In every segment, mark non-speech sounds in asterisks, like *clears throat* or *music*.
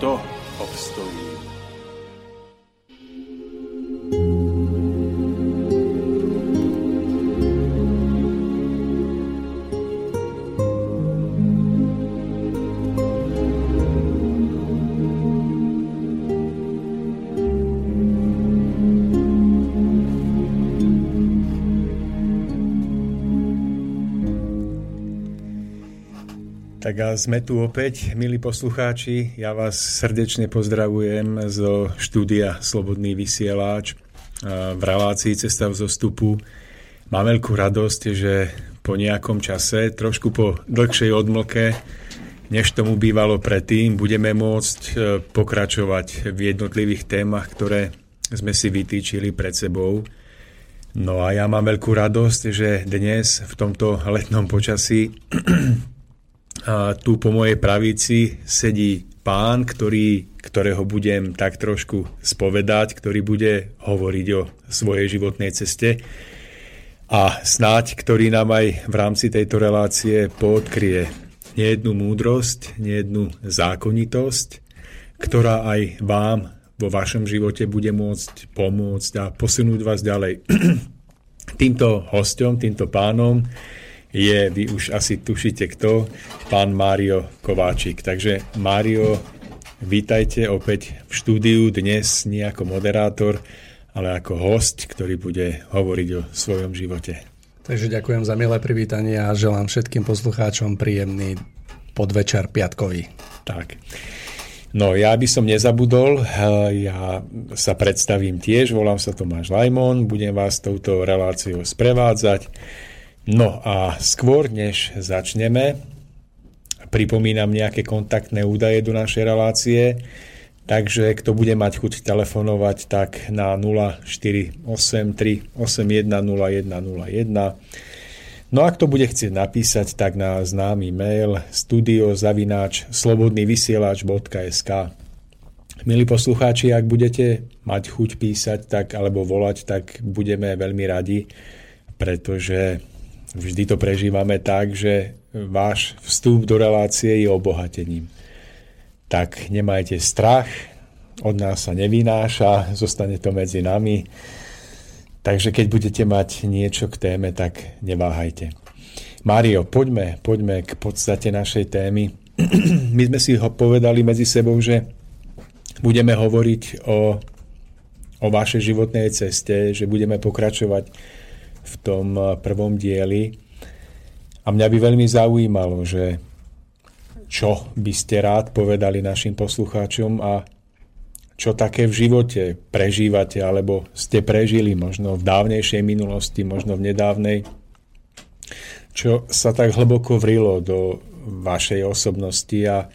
kto obstojí? A sme tu opäť, milí poslucháči. Ja vás srdečne pozdravujem zo štúdia Slobodný vysielač v relácii Cesta v zostupu. Mám veľkú radosť, že po nejakom čase, trošku po dlhšej odmlke, než tomu bývalo predtým, budeme môcť e, pokračovať v jednotlivých témach, ktoré sme si vytýčili pred sebou. No a ja mám veľkú radosť, že dnes v tomto letnom počasí *clears throat* a tu po mojej pravici sedí pán, ktorý, ktorého budem tak trošku spovedať, ktorý bude hovoriť o svojej životnej ceste a snáď, ktorý nám aj v rámci tejto relácie poodkrie nejednú múdrosť, nejednú zákonitosť, ktorá aj vám vo vašom živote bude môcť pomôcť a posunúť vás ďalej. *clears throat* týmto hostom, týmto pánom je, vy už asi tušíte kto, pán Mário Kováčik. Takže Mário, vítajte opäť v štúdiu dnes nie ako moderátor, ale ako host, ktorý bude hovoriť o svojom živote. Takže ďakujem za milé privítanie a želám všetkým poslucháčom príjemný podvečer piatkový. Tak. No ja by som nezabudol, ja sa predstavím tiež, volám sa Tomáš Lajmon, budem vás touto reláciou sprevádzať. No a skôr, než začneme, pripomínam nejaké kontaktné údaje do našej relácie, takže kto bude mať chuť telefonovať, tak na 0483 810101. No a kto bude chcieť napísať, tak na známy mail studiozavináč slobodnyvysielač.sk Milí poslucháči, ak budete mať chuť písať tak, alebo volať, tak budeme veľmi radi, pretože Vždy to prežívame tak, že váš vstup do relácie je obohatením. Tak nemajte strach, od nás sa nevynáša, zostane to medzi nami. Takže keď budete mať niečo k téme, tak neváhajte. Mário, poďme, poďme k podstate našej témy. *clears throat* My sme si ho povedali medzi sebou, že budeme hovoriť o, o vašej životnej ceste, že budeme pokračovať v tom eh, prvom dieli. A mňa by veľmi zaujímalo, že čo by ste rád povedali našim poslucháčom a čo také v živote prežívate alebo ste prežili možno v dávnejšej minulosti, možno v nedávnej, čo sa tak hlboko vrilo do vašej osobnosti a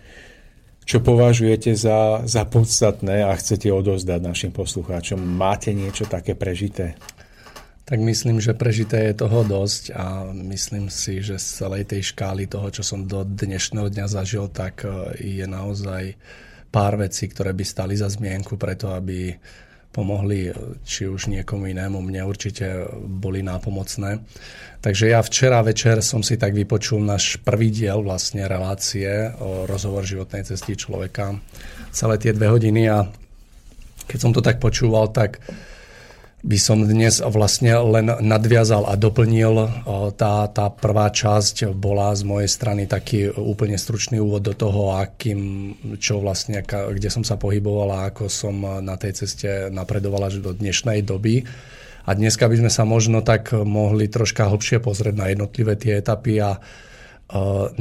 čo považujete za, za podstatné a chcete odozdať našim poslucháčom. Máte niečo také prežité? Tak myslím, že prežité je toho dosť a myslím si, že z celej tej škály toho, čo som do dnešného dňa zažil, tak e, je naozaj pár vecí, ktoré by stali za zmienku preto, aby pomohli e, či už niekomu inému, mne určite boli nápomocné. Takže ja včera večer som si tak vypočul náš prvý diel vlastne relácie o rozhovor životnej cesty človeka. Celé tie dve hodiny a keď som to tak počúval, tak by som dnes vlastne len nadviazal a doplnil. Tá, tá prvá časť bola z mojej strany taký úplne stručný úvod do toho, akým, čo vlastne, kde som sa pohyboval a ako som na tej ceste napredoval až do dnešnej doby. A dneska by sme sa možno tak mohli troška hlbšie pozrieť na jednotlivé tie etapy a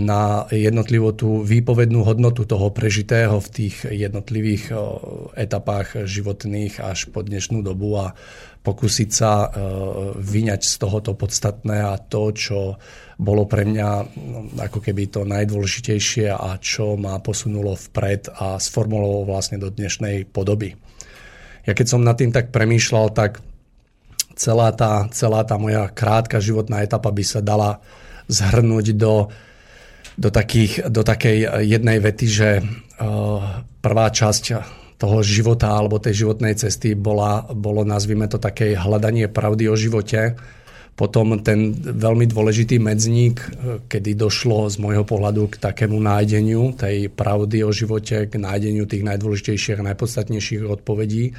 na jednotlivú tú výpovednú hodnotu toho prežitého v tých jednotlivých etapách životných až po dnešnú dobu a pokúsiť sa e, vyňať z tohoto podstatné a to, čo bolo pre mňa no, ako keby to najdôležitejšie a čo ma posunulo vpred a sformulovalo vlastne do dnešnej podoby. Ja keď som nad tým tak premýšľal, tak celá tá, celá tá moja krátka životná etapa by sa dala zhrnúť do, do, takých, do takej jednej vety, že uh, prvá časť toho života alebo tej životnej cesty bola, bolo, nazvime to také hľadanie pravdy o živote. Potom ten veľmi dôležitý medzník, kedy došlo z môjho pohľadu k takému nájdeniu tej pravdy o živote, k nájdeniu tých najdôležitejších a najpodstatnejších odpovedí.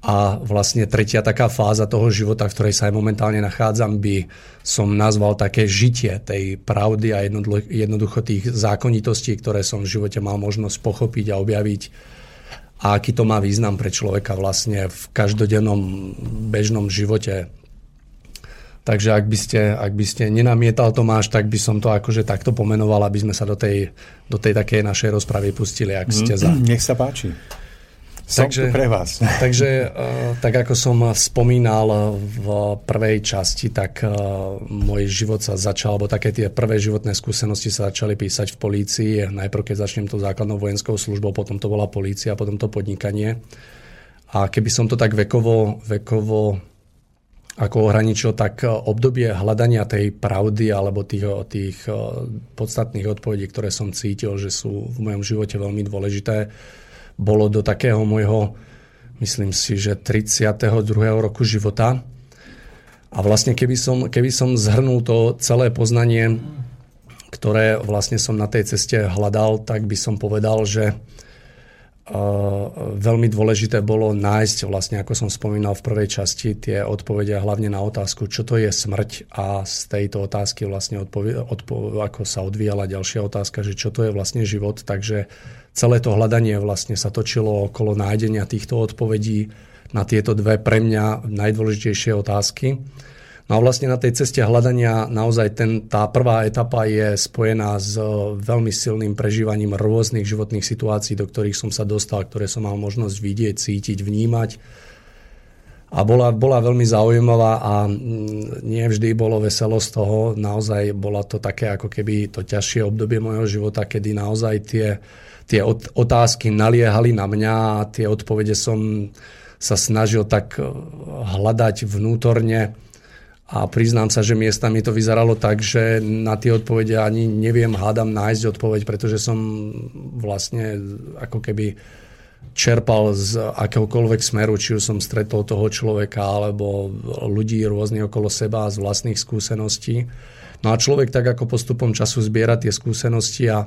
A vlastne tretia taká fáza toho života, v ktorej sa aj momentálne nachádzam, by som nazval také žitie tej pravdy a jednoducho tých zákonitostí, ktoré som v živote mal možnosť pochopiť a objaviť a aký to má význam pre človeka vlastne v každodennom bežnom živote. Takže ak by ste, ak by ste nenamietal Tomáš, tak by som to akože takto pomenoval, aby sme sa do tej, do tej takej našej rozpravy pustili, ak ste za. Nech sa páči. Som takže, pre vás. *laughs* *laughs* Takže, uh, tak ako som spomínal v prvej časti, tak uh, môj život sa začal, alebo také tie prvé životné skúsenosti sa začali písať v polícii. Najprv, keď začnem to základnou vojenskou službou, potom to bola polícia, potom to podnikanie. A keby som to tak vekovo, vekovo ako ohraničil, tak obdobie hľadania tej pravdy alebo tých, tých podstatných odpovedí, ktoré som cítil, že sú v mojom živote veľmi dôležité, bolo do takého môjho, myslím si, že 32. roku života. A vlastne keby som, keby som zhrnul to celé poznanie, ktoré vlastne som na tej ceste hľadal, tak by som povedal, že veľmi dôležité bolo nájsť, vlastne ako som spomínal v prvej časti, tie odpovede hlavne na otázku, čo to je smrť a z tejto otázky vlastne odpovie, odpo, ako sa odvíjala ďalšia otázka, že čo to je vlastne život. Takže celé to hľadanie vlastne sa točilo okolo nájdenia týchto odpovedí na tieto dve pre mňa najdôležitejšie otázky. No a vlastne na tej ceste hľadania naozaj ten, tá prvá etapa je spojená s e, veľmi silným prežívaním rôznych životných situácií, do ktorých som sa dostal, ktoré som mal možnosť vidieť, cítiť, vnímať. A bola, bola veľmi zaujímavá a mm, nie vždy bolo veselo z toho. Naozaj bola to také ako keby to ťažšie obdobie môjho života, kedy naozaj tie, tie otázky naliehali na mňa a tie odpovede som sa snažil tak e, hľadať vnútorne a priznám sa, že miestami to vyzeralo tak, že na tie odpovede ani neviem, hádam nájsť odpoveď, pretože som vlastne ako keby čerpal z akéhokoľvek smeru, či už som stretol toho človeka alebo ľudí rôznych okolo seba z vlastných skúseností. No a človek tak ako postupom času zbiera tie skúsenosti a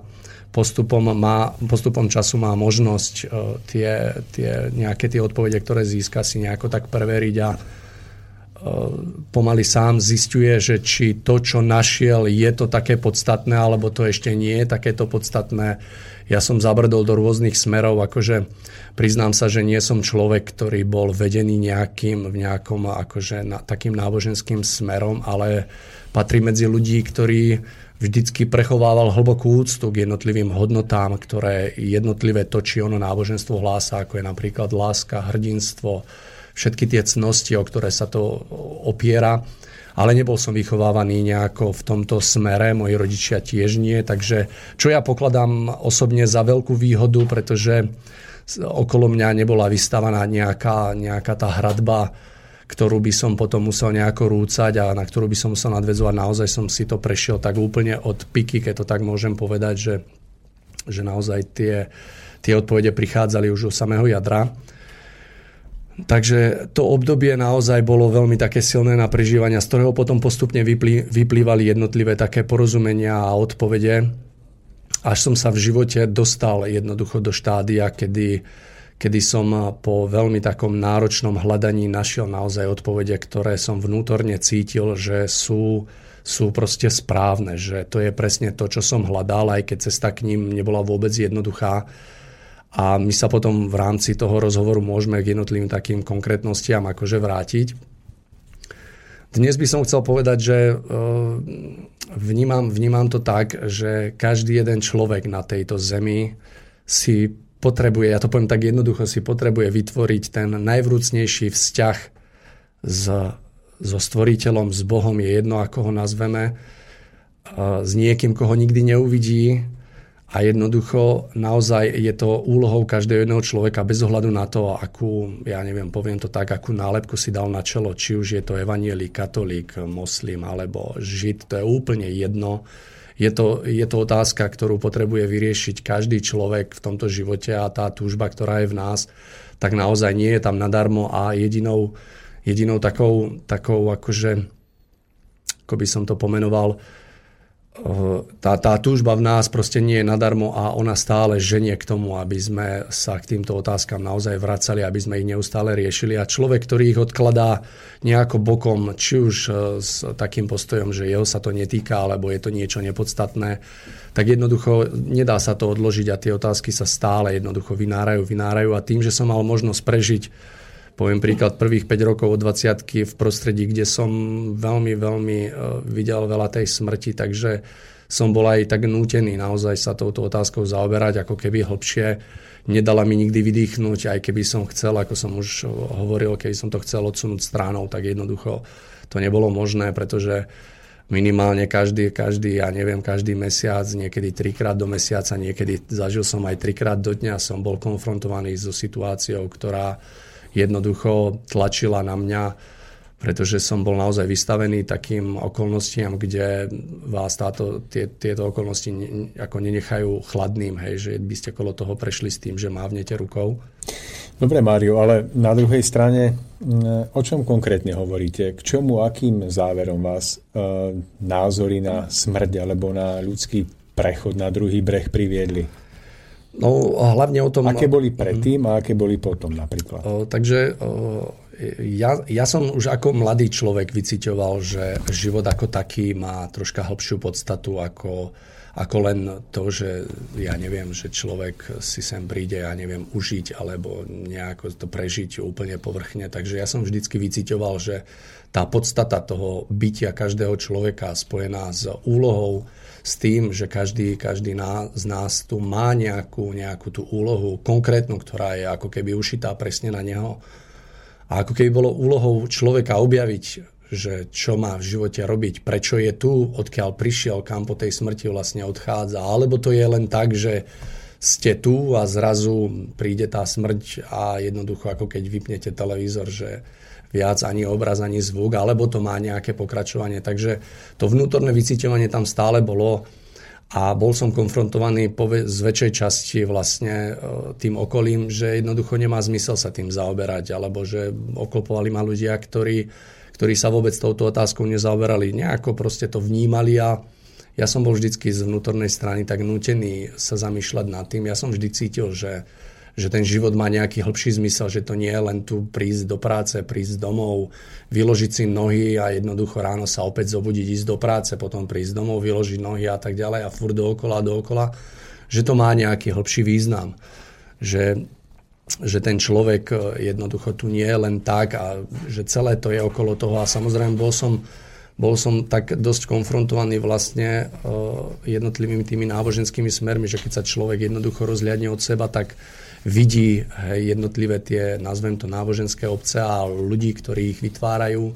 postupom, má, postupom času má možnosť uh, tie, tie, nejaké tie odpovede, ktoré získa si nejako tak preveriť a pomaly sám zistuje, že či to, čo našiel, je to také podstatné, alebo to ešte nie je takéto podstatné. Ja som zabrdol do rôznych smerov, akože priznám sa, že nie som človek, ktorý bol vedený nejakým, v nejakom akože na, takým náboženským smerom, ale patrí medzi ľudí, ktorí vždycky prechovával hlbokú úctu k jednotlivým hodnotám, ktoré jednotlivé to, či ono náboženstvo hlása, ako je napríklad láska, hrdinstvo, všetky tie cnosti, o ktoré sa to opiera. Ale nebol som vychovávaný nejako v tomto smere, moji rodičia tiež nie, takže čo ja pokladám osobne za veľkú výhodu, pretože okolo mňa nebola vystavaná nejaká, nejaká tá hradba, ktorú by som potom musel nejako rúcať a na ktorú by som musel nadvezovať. Naozaj som si to prešiel tak úplne od piky, keď to tak môžem povedať, že, že naozaj tie, tie odpovede prichádzali už od samého jadra. Takže to obdobie naozaj bolo veľmi také silné na prežívania, z ktorého potom postupne vyplý, vyplývali jednotlivé také porozumenia a odpovede. Až som sa v živote dostal jednoducho do štádia, kedy, kedy som po veľmi takom náročnom hľadaní našiel naozaj odpovede, ktoré som vnútorne cítil, že sú, sú proste správne, že to je presne to, čo som hľadal, aj keď cesta k ním nebola vôbec jednoduchá. A my sa potom v rámci toho rozhovoru môžeme k jednotlivým takým konkrétnostiam akože vrátiť. Dnes by som chcel povedať, že e, vnímam, vnímam to tak, že každý jeden človek na tejto zemi si potrebuje, ja to poviem tak jednoducho, si potrebuje vytvoriť ten najvrúcnejší vzťah s, so stvoriteľom, s Bohom, je jedno, ako ho nazveme, e, s niekým, koho nikdy neuvidí, a jednoducho naozaj je to úlohou každého jedného človeka bez ohľadu na to, akú, ja neviem, poviem to tak, akú nálepku si dal na čelo, či už je to evanielik, katolík, moslim alebo žid, to je úplne jedno. Je to, je to otázka, ktorú potrebuje vyriešiť každý človek v tomto živote a tá túžba, ktorá je v nás, tak naozaj nie je tam nadarmo a jedinou, jedinou takou, takou akože, ako by som to pomenoval, tá, tá túžba v nás proste nie je nadarmo a ona stále ženie k tomu, aby sme sa k týmto otázkam naozaj vracali, aby sme ich neustále riešili. A človek, ktorý ich odkladá nejako bokom, či už e, s takým postojom, že jeho sa to netýka, alebo je to niečo nepodstatné, tak jednoducho nedá sa to odložiť a tie otázky sa stále jednoducho vynárajú, vynárajú. A tým, že som mal možnosť prežiť Poviem príklad prvých 5 rokov od 20 v prostredí, kde som veľmi, veľmi e, videl veľa tej smrti, takže som bol aj tak nútený naozaj sa touto otázkou zaoberať, ako keby hlbšie. Nedala mi nikdy vydýchnuť, aj keby som chcel, ako som už hovoril, keby som to chcel odsunúť stranou, tak jednoducho to nebolo možné, pretože minimálne každý, každý, ja neviem, každý mesiac, niekedy trikrát do mesiaca, niekedy zažil som aj trikrát do dňa, som bol konfrontovaný so situáciou, ktorá jednoducho tlačila na mňa, pretože som bol naozaj vystavený takým okolnostiam, kde vás táto, tie, tieto okolnosti ne, ako nenechajú chladným, hej, že by ste kolo toho prešli s tým, že mávnete rukou. Dobre, Mário, ale na druhej strane, o čom konkrétne hovoríte? K čomu, akým záverom vás e, názory na smrť alebo na ľudský prechod na druhý breh priviedli? No hlavne o tom... Aké boli predtým a aké boli potom napríklad? O, takže o, ja, ja som už ako mladý človek vycitoval, že život ako taký má troška hlbšiu podstatu ako, ako len to, že ja neviem, že človek si sem príde, ja neviem, užiť alebo nejako to prežiť úplne povrchne. Takže ja som vždycky vycitoval, že tá podstata toho bytia každého človeka spojená s úlohou s tým, že každý, každý z nás tu má nejakú, nejakú tú úlohu konkrétnu, ktorá je ako keby ušitá presne na neho. A ako keby bolo úlohou človeka objaviť, že čo má v živote robiť, prečo je tu, odkiaľ prišiel, kam po tej smrti vlastne odchádza. Alebo to je len tak, že ste tu a zrazu príde tá smrť a jednoducho ako keď vypnete televízor, že viac ani obraz, ani zvuk, alebo to má nejaké pokračovanie. Takže to vnútorné vycíťovanie tam stále bolo a bol som konfrontovaný z väčšej časti vlastne e, tým okolím, že jednoducho nemá zmysel sa tým zaoberať, alebo že oklopovali ma ľudia, ktorí, ktorí sa vôbec touto otázkou nezaoberali. Nejako proste to vnímali a ja som bol vždycky z vnútornej strany tak nútený sa zamýšľať nad tým. Ja som vždy cítil, že že ten život má nejaký hĺbší zmysel, že to nie je len tu prísť do práce, prísť domov, vyložiť si nohy a jednoducho ráno sa opäť zobudiť, ísť do práce, potom prísť domov, vyložiť nohy a tak ďalej a furt dookola, dookola, že to má nejaký hĺbší význam. Že, že ten človek eh, jednoducho tu nie je len tak a že celé to je okolo toho a samozrejme bol som bol som tak dosť konfrontovaný vlastne uh, jednotlivými tými náboženskými smermi, že keď sa človek jednoducho rozliadne od seba, tak vidí jednotlivé tie, nazvem to náboženské obce a ľudí, ktorí ich vytvárajú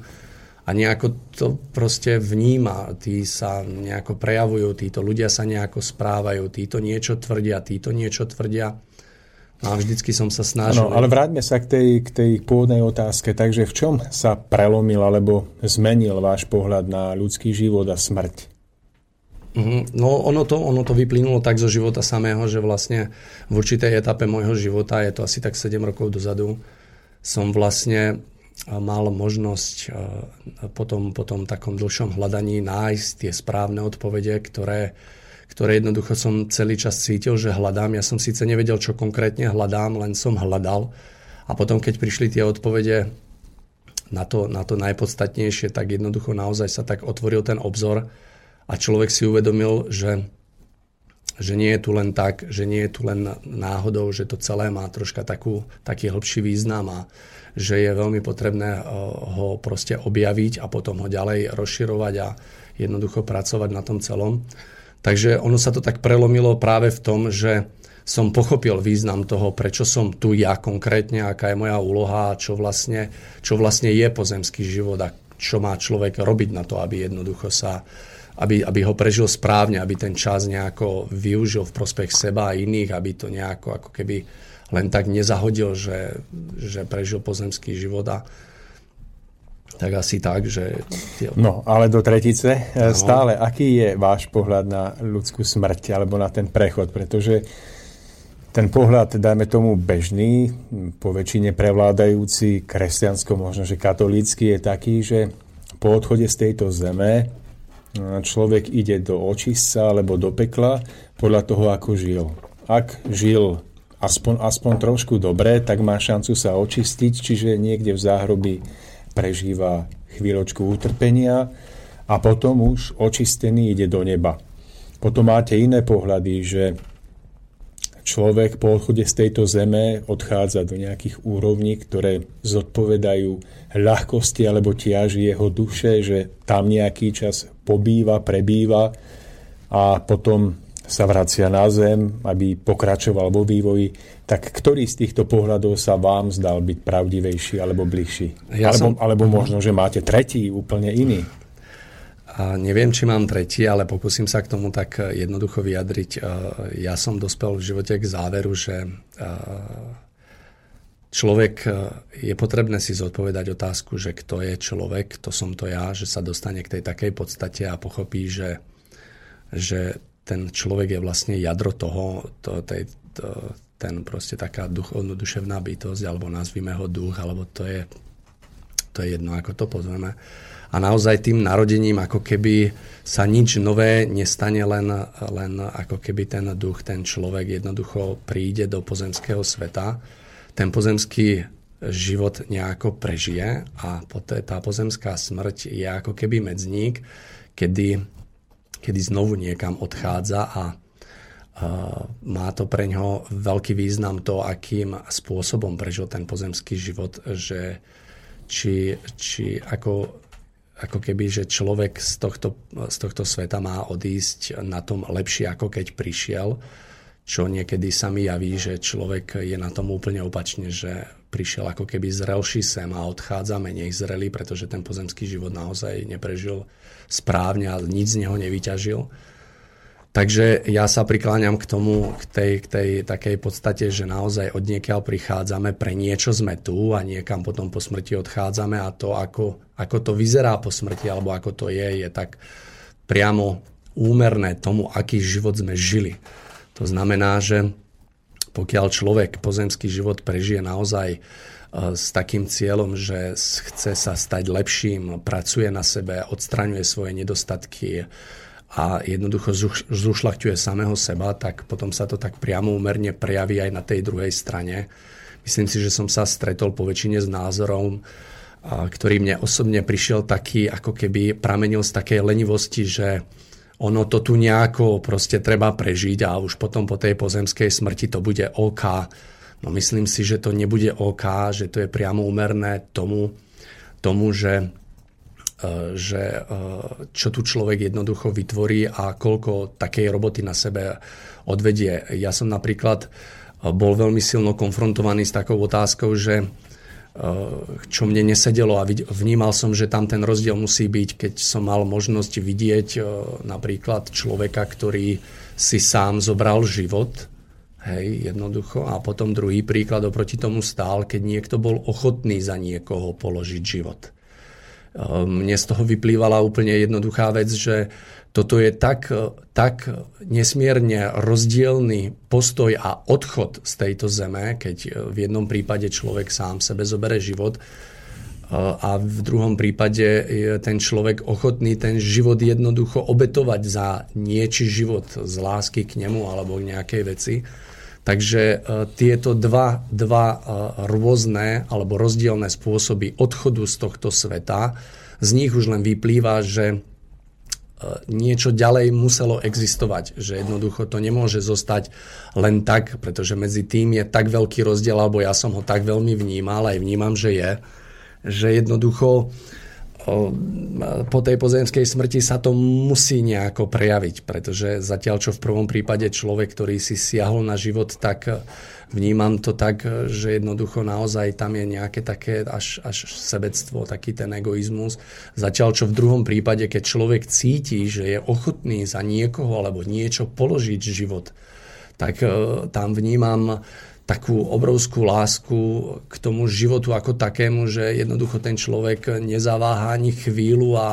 a nejako to proste vníma, tí sa nejako prejavujú, títo ľudia sa nejako správajú, títo niečo tvrdia, títo niečo tvrdia. A vždycky som sa snažil. Ano, ale vráťme sa k tej, k tej pôvodnej otázke. Takže v čom sa prelomil alebo zmenil váš pohľad na ľudský život a smrť? Mhm. No ono to, ono to vyplynulo tak zo života samého, že vlastne v určitej etape môjho života, je to asi tak 7 rokov dozadu, som vlastne mal možnosť po tom, po tom takom dlhšom hľadaní nájsť tie správne odpovede, ktoré, ktoré jednoducho som celý čas cítil, že hľadám. Ja som síce nevedel, čo konkrétne hľadám, len som hľadal. A potom, keď prišli tie odpovede na to, na to najpodstatnejšie, tak jednoducho naozaj sa tak otvoril ten obzor a človek si uvedomil, že, že nie je tu len tak, že nie je tu len náhodou, že to celé má troška takú, taký hĺbší význam a že je veľmi potrebné eh, ho proste objaviť a potom ho ďalej rozširovať a jednoducho pracovať na tom celom. Takže ono sa to tak prelomilo práve v tom, že som pochopil význam toho, prečo som tu ja konkrétne, aká je moja úloha čo vlastne, čo vlastne je pozemský život a čo má človek robiť na to, aby jednoducho sa aby, aby ho prežil správne, aby ten čas nejako využil v prospech seba a iných, aby to nejako ako keby len tak nezahodil, že, že prežil pozemský život a tak asi tak, že... No, ale do tretice. No. Stále, aký je váš pohľad na ľudskú smrť alebo na ten prechod? Pretože ten pohľad, dajme tomu bežný, po väčšine prevládajúci kresťansko, možno že katolícky, je taký, že po odchode z tejto zeme človek ide do očistca alebo do pekla podľa toho, ako žil. Ak žil aspoň, aspoň trošku dobre, tak má šancu sa očistiť, čiže niekde v záhrobi prežíva chvíľočku utrpenia a potom už očistený ide do neba. Potom máte iné pohľady, že človek po odchode z tejto zeme odchádza do nejakých úrovní, ktoré zodpovedajú ľahkosti alebo tiaži jeho duše, že tam nejaký čas pobýva, prebýva a potom sa vracia na zem, aby pokračoval vo vývoji, tak ktorý z týchto pohľadov sa vám zdal byť pravdivejší alebo bližší? Ja alebo, som... alebo možno, že máte tretí, úplne iný? A neviem, či mám tretí, ale pokúsim sa k tomu tak jednoducho vyjadriť. Ja som dospel v živote k záveru, že človek je potrebné si zodpovedať otázku, že kto je človek, to som to ja, že sa dostane k tej takej podstate a pochopí, že, že ten človek je vlastne jadro toho, to, tej, to, ten proste taká duchovno, duševná bytosť, alebo nazvime ho duch, alebo to je, to je jedno, ako to pozveme. A naozaj tým narodením ako keby sa nič nové nestane, len, len ako keby ten duch, ten človek jednoducho príde do pozemského sveta. Ten pozemský život nejako prežije a poté tá pozemská smrť je ako keby medzník, kedy kedy znovu niekam odchádza a má to pre ňo veľký význam to, akým spôsobom prežil ten pozemský život, že či, či ako, ako keby, že človek z tohto, z tohto sveta má odísť na tom lepšie, ako keď prišiel, čo niekedy sa mi javí, že človek je na tom úplne opačne, že prišiel ako keby zrelší sem a odchádza menej zrelý, pretože ten pozemský život naozaj neprežil správne a nič z neho nevyťažil. Takže ja sa prikláňam k tomu, k tej, k tej takej podstate, že naozaj od niekiaľ prichádzame, pre niečo sme tu a niekam potom po smrti odchádzame a to, ako, ako to vyzerá po smrti alebo ako to je, je tak priamo úmerné tomu, aký život sme žili. To znamená, že pokiaľ človek pozemský život prežije naozaj s takým cieľom, že chce sa stať lepším, pracuje na sebe, odstraňuje svoje nedostatky a jednoducho zušľachťuje samého seba, tak potom sa to tak priamo úmerne prejaví aj na tej druhej strane. Myslím si, že som sa stretol po väčšine s názorom, ktorý mne osobne prišiel taký, ako keby pramenil z takej lenivosti, že ono to tu nejako proste treba prežiť a už potom po tej pozemskej smrti to bude OK No myslím si, že to nebude OK, že to je priamo umerné tomu, tomu že, že e, čo tu človek jednoducho vytvorí a koľko takej roboty na sebe odvedie. Ja som napríklad e, bol veľmi silno konfrontovaný s takou otázkou, že čo mne nesedelo a vnímal som, že tam ten rozdiel musí byť, keď som mal možnosť vidieť napríklad človeka, ktorý si sám zobral život Hej, jednoducho. A potom druhý príklad oproti tomu stál, keď niekto bol ochotný za niekoho položiť život. Mne z toho vyplývala úplne jednoduchá vec, že toto je tak, tak nesmierne rozdielný postoj a odchod z tejto zeme, keď v jednom prípade človek sám sebe zobere život a v druhom prípade je ten človek ochotný ten život jednoducho obetovať za nieči život z lásky k nemu alebo k nejakej veci. Takže e, tieto dva, dva e, rôzne alebo rozdielne spôsoby odchodu z tohto sveta, z nich už len vyplýva, že e, niečo ďalej muselo existovať, že jednoducho to nemôže zostať len tak, pretože medzi tým je tak veľký rozdiel, alebo ja som ho tak veľmi vnímal, aj vnímam, že je, že jednoducho po tej pozemskej smrti sa to musí nejako prejaviť, pretože zatiaľ, čo v prvom prípade človek, ktorý si siahol na život, tak vnímam to tak, že jednoducho naozaj tam je nejaké také až, až sebectvo, taký ten egoizmus. Zatiaľ, čo v druhom prípade, keď človek cíti, že je ochotný za niekoho alebo niečo položiť život, tak tam vnímam takú obrovskú lásku k tomu životu ako takému, že jednoducho ten človek nezaváha ani chvíľu a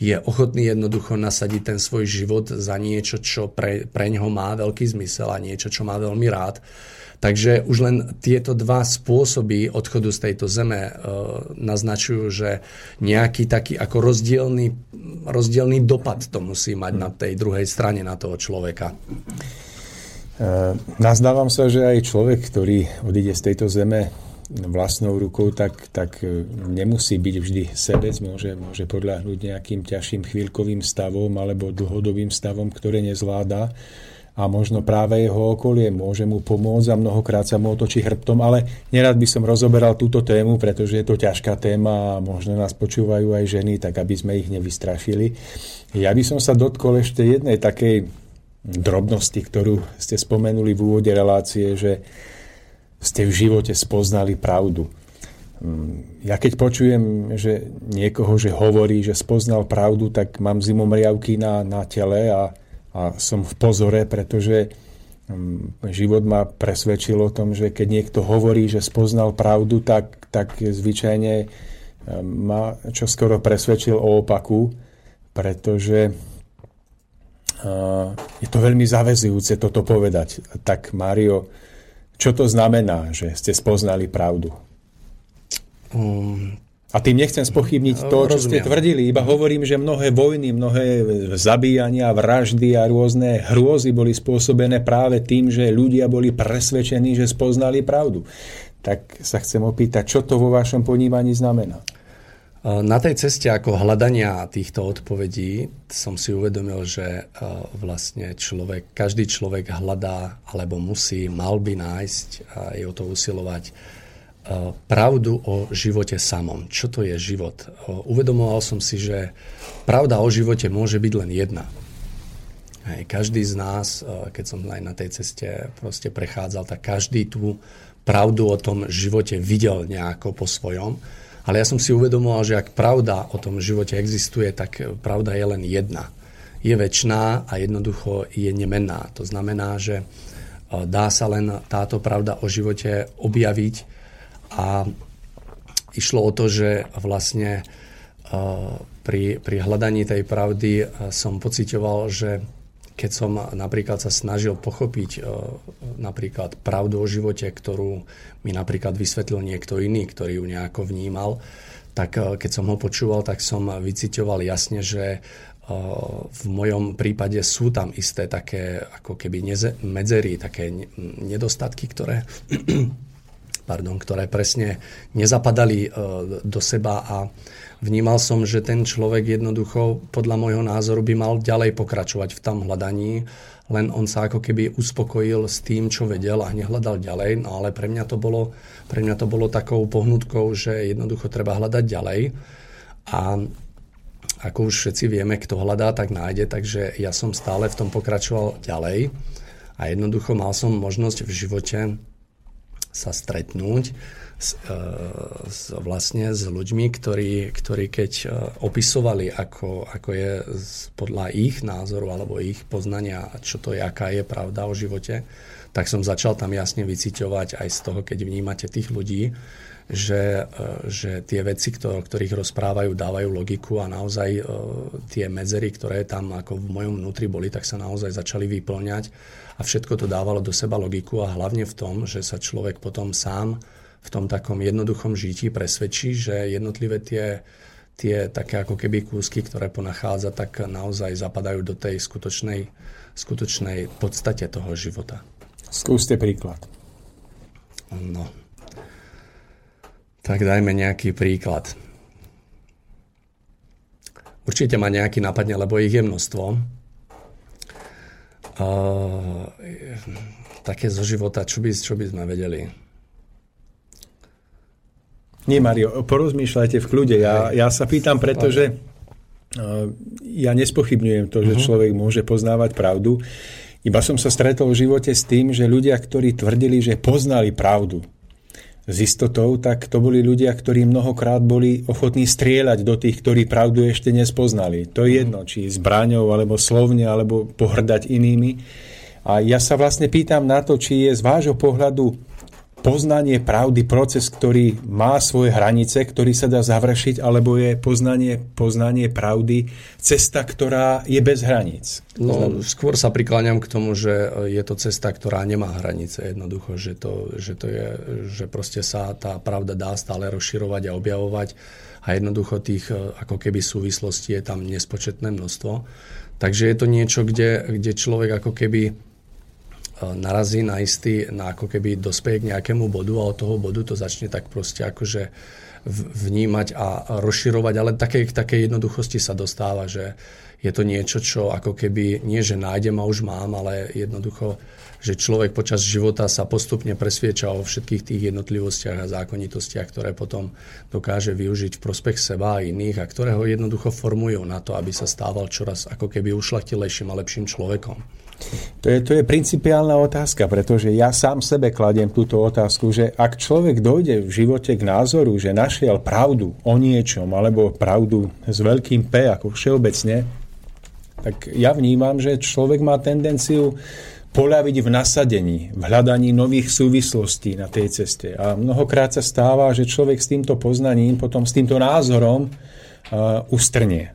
je ochotný jednoducho nasadiť ten svoj život za niečo, čo pre, pre ňoho má veľký zmysel a niečo, čo má veľmi rád. Takže už len tieto dva spôsoby odchodu z tejto zeme e, naznačujú, že nejaký taký ako rozdielný, rozdielný dopad to musí mať na tej druhej strane na toho človeka. Eh, nazdávam sa, že aj človek, ktorý odíde z tejto zeme vlastnou rukou, tak, tak eh, nemusí byť vždy sebec, môže, môže podľahnúť nejakým ťažším chvíľkovým stavom alebo dlhodobým stavom, ktoré nezvláda a možno práve jeho okolie môže mu pomôcť a mnohokrát sa mu otočí hrbtom, ale nerad by som rozoberal túto tému, pretože je to ťažká téma a možno nás počúvajú aj ženy, tak aby sme ich nevystrašili. Ja by som sa dotkol ešte jednej takej drobnosti, ktorú ste spomenuli v úvode relácie, že ste v živote spoznali pravdu. Mm, ja keď počujem, že niekoho, že hovorí, že spoznal pravdu, tak mám zimomriavky na, na tele a, a som v pozore, pretože mm, život ma presvedčil o tom, že keď niekto hovorí, že spoznal pravdu, tak, tak zvyčajne mm, ma čo skoro presvedčil o opaku, pretože je to veľmi zavezujúce toto povedať. Tak Mário, čo to znamená, že ste spoznali pravdu? Um, a tým nechcem spochybniť to, čo ste tvrdili, iba hovorím, že mnohé vojny, mnohé zabíjania, vraždy a rôzne hrôzy boli spôsobené práve tým, že ľudia boli presvedčení, že spoznali pravdu. Tak sa chcem opýtať, čo to vo vašom ponímaní znamená? Na tej ceste ako hľadania týchto odpovedí som si uvedomil, že vlastne človek, každý človek hľadá alebo musí, mal by nájsť a je o to usilovať pravdu o živote samom. Čo to je život? Uvedomoval som si, že pravda o živote môže byť len jedna. Hej, každý z nás, keď som aj na tej ceste proste prechádzal, tak každý tú pravdu o tom živote videl nejako po svojom. Ale ja som si uvedomoval, že ak pravda o tom živote existuje, tak pravda je len jedna. Je väčšiná a jednoducho je nemenná. To znamená, že e, dá sa len táto pravda o živote objaviť a išlo o to, že vlastne e, pri, pri hľadaní tej pravdy som pocitoval, že keď som napríklad sa snažil pochopiť e, napríklad pravdu o živote, ktorú mi napríklad vysvetlil niekto iný, ktorý ju nejako vnímal, tak e, keď som ho počúval, tak som vycitoval jasne, že e, v mojom prípade sú tam isté také ako keby medzery, také nedostatky, ktoré, *clears throat* pardon, ktoré presne nezapadali do seba a vnímal som, že ten človek jednoducho podľa môjho názoru by mal ďalej pokračovať v tom hľadaní, len on sa ako keby uspokojil s tým, čo vedel a nehľadal ďalej, no ale pre mňa to bolo, pre mňa to bolo takou pohnutkou, že jednoducho treba hľadať ďalej. A ako už všetci vieme, kto hľadá, tak nájde, takže ja som stále v tom pokračoval ďalej. A jednoducho mal som možnosť v živote sa stretnúť s, e, s, vlastne s ľuďmi, ktorí, ktorí keď e, opisovali, ako, ako je podľa ich názoru alebo ich poznania, čo to je, aká je pravda o živote, tak som začal tam jasne vyciťovať aj z toho, keď vnímate tých ľudí, že, e, že tie veci, o ktorých rozprávajú, dávajú logiku a naozaj tie medzery, ktoré tam ako v mojom vnútri boli, tak sa naozaj začali vyplňať a všetko to dávalo do seba logiku a hlavne v tom, že sa človek potom sám v tom takom jednoduchom žití presvedčí, že jednotlivé tie, tie také ako keby kúsky, ktoré ponachádza, tak naozaj zapadajú do tej skutočnej, skutočnej podstate toho života. Skúste príklad. No. Tak dajme nejaký príklad. Určite ma nejaký napadne, lebo ich je množstvo. Uh, také zo života, čo by, čo by sme vedeli? Nie, Mario, porozmýšľajte v kľude. Ja, ja sa pýtam, pretože uh, ja nespochybňujem to, že uh-huh. človek môže poznávať pravdu. Iba som sa stretol v živote s tým, že ľudia, ktorí tvrdili, že poznali pravdu, s istotou, tak to boli ľudia, ktorí mnohokrát boli ochotní strieľať do tých, ktorí pravdu ešte nespoznali. To je jedno, či zbraňou, alebo slovne, alebo pohrdať inými. A ja sa vlastne pýtam na to, či je z vášho pohľadu poznanie pravdy proces, ktorý má svoje hranice, ktorý sa dá završiť, alebo je poznanie, poznanie pravdy cesta, ktorá je bez hraníc? No, skôr sa prikláňam k tomu, že je to cesta, ktorá nemá hranice jednoducho, že to, že to je, že proste sa tá pravda dá stále rozširovať a objavovať a jednoducho tých ako keby súvislostí je tam nespočetné množstvo. Takže je to niečo, kde, kde človek ako keby narazí na istý, na ako keby dospeje k nejakému bodu a od toho bodu to začne tak proste akože vnímať a rozširovať, ale také, k takej jednoduchosti sa dostáva, že je to niečo, čo ako keby nie, že nájdem a už mám, ale jednoducho, že človek počas života sa postupne presvieča o všetkých tých jednotlivostiach a zákonitostiach, ktoré potom dokáže využiť v prospech seba a iných a ktoré ho jednoducho formujú na to, aby sa stával čoraz ako keby ušlachtilejším a lepším človekom. To je, to je principiálna otázka, pretože ja sám sebe kladiem túto otázku, že ak človek dojde v živote k názoru, že našiel pravdu o niečom, alebo pravdu s veľkým P ako všeobecne, tak ja vnímam, že človek má tendenciu poľaviť v nasadení, v hľadaní nových súvislostí na tej ceste. A mnohokrát sa stáva, že človek s týmto poznaním, potom s týmto názorom uh, ustrnie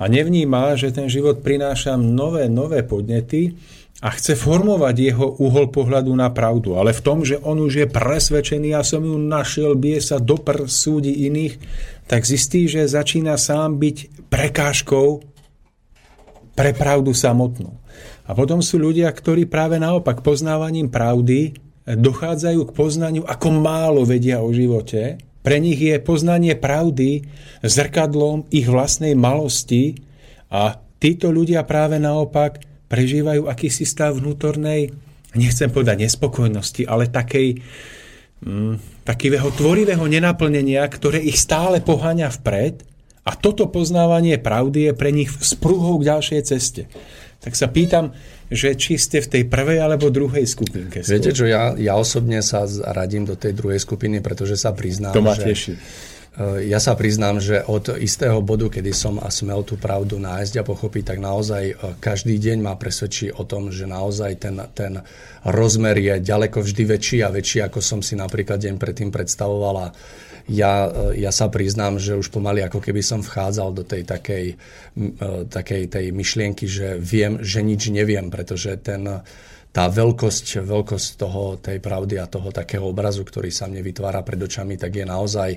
a nevníma, že ten život prináša nové, nové podnety a chce formovať jeho uhol pohľadu na pravdu. Ale v tom, že on už je presvedčený, ja som ju našiel, bie sa do súdi iných, tak zistí, že začína sám byť prekážkou pre pravdu samotnú. A potom sú ľudia, ktorí práve naopak poznávaním pravdy dochádzajú k poznaniu, ako málo vedia o živote pre nich je poznanie pravdy zrkadlom ich vlastnej malosti a títo ľudia práve naopak prežívajú akýsi stav vnútornej, nechcem povedať nespokojnosti, ale takej, mm, takého tvorivého nenaplnenia, ktoré ich stále poháňa vpred a toto poznávanie pravdy je pre nich spruhou k ďalšej ceste. Tak sa pýtam, že či ste v tej prvej alebo druhej skupinke. Skôr. Viete čo, ja, ja osobne sa radím do tej druhej skupiny, pretože sa priznám, to ma teší. že ja sa priznám, že od istého bodu, kedy som a smel tú pravdu nájsť a pochopiť, tak naozaj e, každý deň ma presvedčí o tom, že naozaj ten, ten rozmer je ďaleko vždy väčší a väčší, ako som si napríklad deň predtým predstavovala ja, ja sa priznám, že už pomaly ako keby som vchádzal do tej takej, e, takej tej myšlienky, že viem, že nič neviem, pretože ten, tá veľkosť, veľkosť toho, tej pravdy a toho takého obrazu, ktorý sa mne vytvára pred očami, tak je naozaj,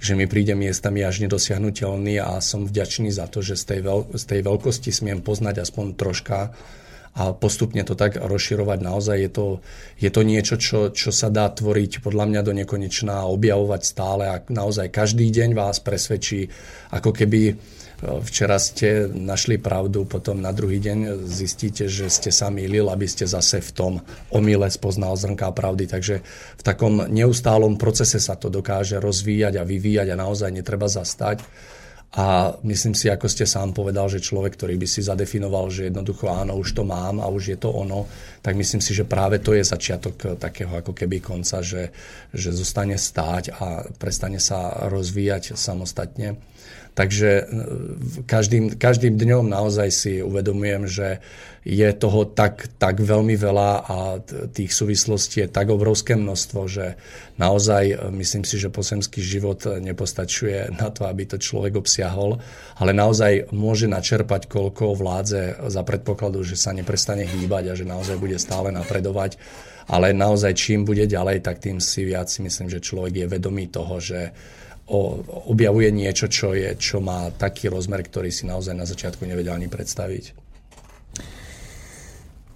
že mi príde miestami až nedosiahnutelný a som vďačný za to, že z tej, veľ, z tej veľkosti smiem poznať aspoň troška a postupne to tak rozširovať. Naozaj je to, je to niečo, čo, čo sa dá tvoriť podľa mňa do nekonečná a objavovať stále a naozaj každý deň vás presvedčí, ako keby e, včera ste našli pravdu, potom na druhý deň zistíte, že ste sa mýlil, aby ste zase v tom omyle spoznal zrnká pravdy. Takže v takom neustálom procese sa to dokáže rozvíjať a vyvíjať a naozaj netreba zastať. A myslím si, ako ste sám povedal, že človek, ktorý by si zadefinoval, že jednoducho áno, už to mám a už je to ono, tak myslím si, že práve to je začiatok takého ako keby konca, že, že zostane stáť a prestane sa rozvíjať samostatne. Takže e, každým, každým dňom naozaj si uvedomujem, že je toho tak, tak veľmi veľa a tých súvislostí je tak obrovské množstvo, že naozaj e, myslím si, že pozemský život nepostačuje na to, aby to človek obsiahol, ale naozaj môže načerpať, koľko vládze za predpokladu, že sa neprestane hýbať a že naozaj bude stále napredovať. Ale naozaj čím bude ďalej, tak tým si viac si myslím, že človek je vedomý toho, že objavuje niečo, čo, je, čo má taký rozmer, ktorý si naozaj na začiatku nevedel ani predstaviť.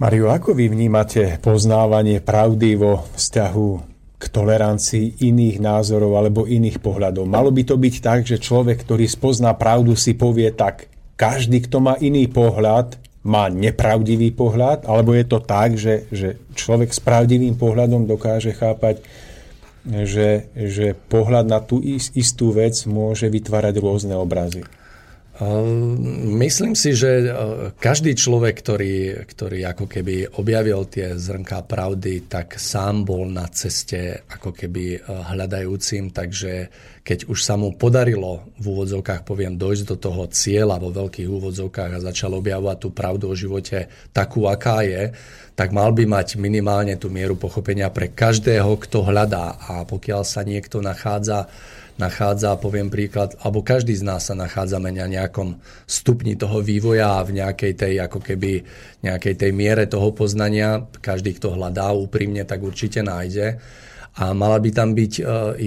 Mario, ako vy vnímate poznávanie pravdy vo vzťahu k tolerancii iných názorov alebo iných pohľadov? Malo by to byť tak, že človek, ktorý spozná pravdu, si povie tak, každý, kto má iný pohľad, má nepravdivý pohľad, alebo je to tak, že, že človek s pravdivým pohľadom dokáže chápať, že, že pohľad na tú istú vec môže vytvárať rôzne obrazy? Ehm, myslím si, že e, každý človek, ktorý, ktorý ako keby objavil tie zrnká pravdy, tak sám bol na ceste ako keby e, hľadajúcim, takže keď už sa mu podarilo v úvodzovkách, poviem, dojsť do toho cieľa vo veľkých úvodzovkách a začal objavovať tú pravdu o živote takú, aká je, tak mal by mať minimálne tú mieru pochopenia pre každého, kto hľadá. A pokiaľ sa niekto nachádza nachádza, poviem príklad, alebo každý z nás sa nachádzame na nejakom stupni toho vývoja a v nejakej tej, ako keby, nejakej tej miere toho poznania. Každý, kto hľadá úprimne, tak určite nájde a mala by tam byť e,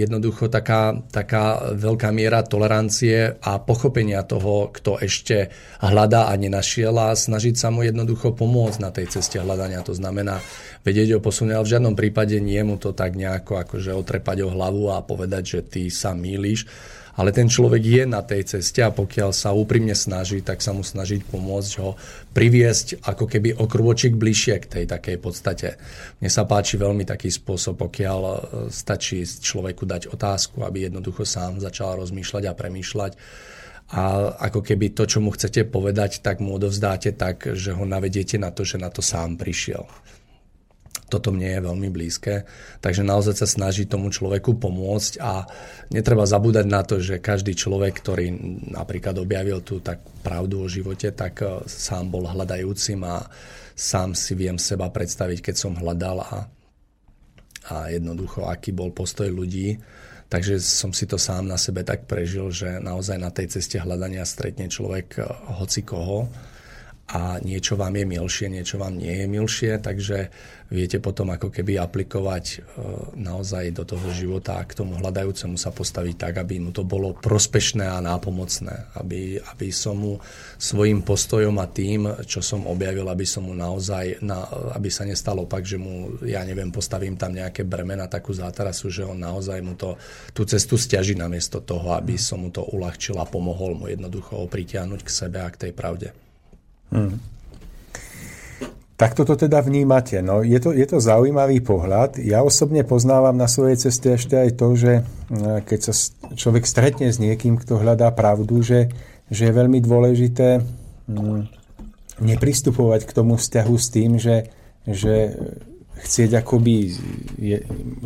jednoducho taká, taká veľká miera tolerancie a pochopenia toho, kto ešte hľadá a nenašiel a snažiť sa mu jednoducho pomôcť na tej ceste hľadania. To znamená vedieť ho posunúť, ale v žiadnom prípade nie mu to tak nejako akože otrepať o hlavu a povedať, že ty sa mýliš ale ten človek je na tej ceste a pokiaľ sa úprimne snaží, tak sa mu snažiť pomôcť ho priviesť ako keby o krôčik bližšie k tej takej podstate. Mne sa páči veľmi taký spôsob, pokiaľ e, stačí človeku dať otázku, aby jednoducho sám začal rozmýšľať a premýšľať a ako keby to, čo mu chcete povedať, tak mu odovzdáte tak, že ho navediete na to, že na to sám prišiel toto mne je veľmi blízke. Takže naozaj sa snaží tomu človeku pomôcť a netreba zabúdať na to, že každý človek, ktorý napríklad objavil tú tak pravdu o živote, tak e, sám bol hľadajúcim a sám si viem seba predstaviť, keď som hľadal a, a jednoducho, aký bol postoj ľudí. Takže som si to sám na sebe tak prežil, že naozaj na tej ceste hľadania stretne človek e, hoci koho a niečo vám je milšie, niečo vám nie je milšie, takže viete potom ako keby aplikovať e, naozaj do toho života a k tomu hľadajúcemu sa postaviť tak, aby mu to bolo prospešné a nápomocné, aby, aby som mu svojim postojom a tým, čo som objavil, aby som mu naozaj, na, aby sa nestalo opak, že mu, ja neviem, postavím tam nejaké bremena, takú zátarasu, že on naozaj mu to, tú cestu stiaží namiesto toho, aby som mu to uľahčil a pomohol mu jednoducho ho pritiahnuť k sebe a k tej pravde. Hmm. Tak toto teda vnímate. No, je, to, je to zaujímavý pohľad. Ja osobne poznávam na svojej ceste ešte aj to, že mm, keď sa človek stretne s niekým, kto hľadá pravdu, že, že je veľmi dôležité mm, nepristupovať k tomu vzťahu s tým, že, že chcieť akoby je,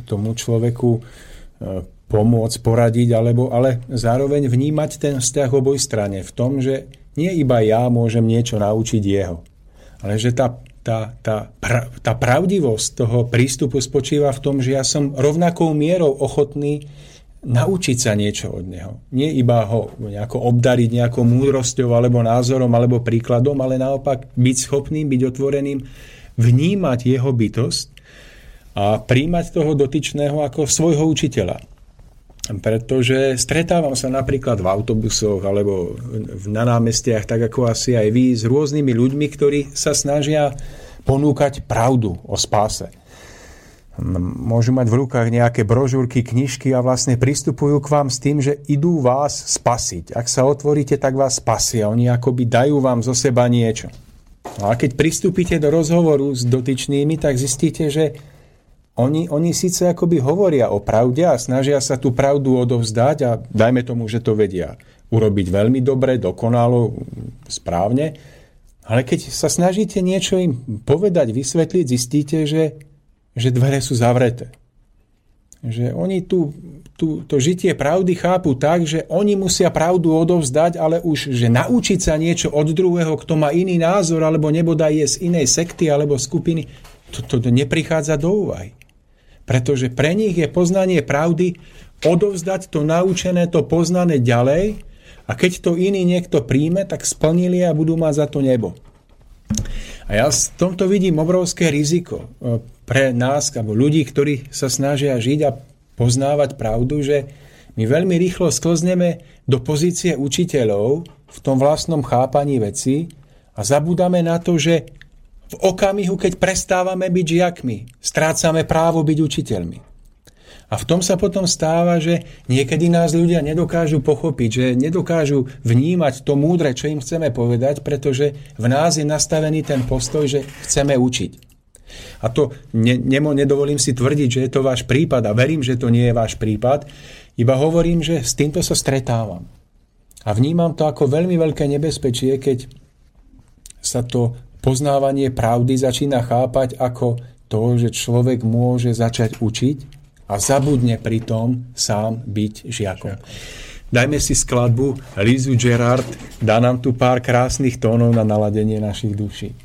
tomu človeku e, pomôcť, poradiť, alebo, ale zároveň vnímať ten vzťah oboj strane v tom, že nie iba ja môžem niečo naučiť jeho, ale že tá, tá, tá, pra, tá pravdivosť toho prístupu spočíva v tom, že ja som rovnakou mierou ochotný naučiť sa niečo od neho. Nie iba ho nejako obdariť nejakou múdrosťou alebo názorom alebo príkladom, ale naopak byť schopným, byť otvoreným, vnímať jeho bytosť a príjmať toho dotyčného ako svojho učiteľa pretože stretávam sa napríklad v autobusoch alebo na námestiach, tak ako asi aj vy, s rôznymi ľuďmi, ktorí sa snažia ponúkať pravdu o spáse. Môžu mať v rukách nejaké brožúrky, knižky a vlastne pristupujú k vám s tým, že idú vás spasiť. Ak sa otvoríte, tak vás spasia. Oni akoby dajú vám zo seba niečo. No a keď pristúpite do rozhovoru s dotyčnými, tak zistíte, že oni, oni síce akoby hovoria o pravde a snažia sa tú pravdu odovzdať a dajme tomu, že to vedia urobiť veľmi dobre, dokonalo, správne, ale keď sa snažíte niečo im povedať, vysvetliť, zistíte, že, že dvere sú zavreté. Že oni tu, tu, to žitie pravdy chápu tak, že oni musia pravdu odovzdať, ale už, že naučiť sa niečo od druhého, kto má iný názor, alebo nebodaj je z inej sekty alebo skupiny, to, to neprichádza do úvahy. Pretože pre nich je poznanie pravdy odovzdať to naučené, to poznané ďalej a keď to iný niekto príjme, tak splnili a budú mať za to nebo. A ja v tomto vidím obrovské riziko pre nás, alebo ľudí, ktorí sa snažia žiť a poznávať pravdu, že my veľmi rýchlo sklzneme do pozície učiteľov v tom vlastnom chápaní veci a zabudáme na to, že v okamihu, keď prestávame byť žiakmi, strácame právo byť učiteľmi. A v tom sa potom stáva, že niekedy nás ľudia nedokážu pochopiť, že nedokážu vnímať to múdre, čo im chceme povedať, pretože v nás je nastavený ten postoj, že chceme učiť. A to ne, nemo, nedovolím si tvrdiť, že je to váš prípad a verím, že to nie je váš prípad, iba hovorím, že s týmto sa stretávam. A vnímam to ako veľmi veľké nebezpečie, keď sa to poznávanie pravdy začína chápať ako to, že človek môže začať učiť a zabudne pritom sám byť žiakom. Dajme si skladbu Lizu Gerard, dá nám tu pár krásnych tónov na naladenie našich duší.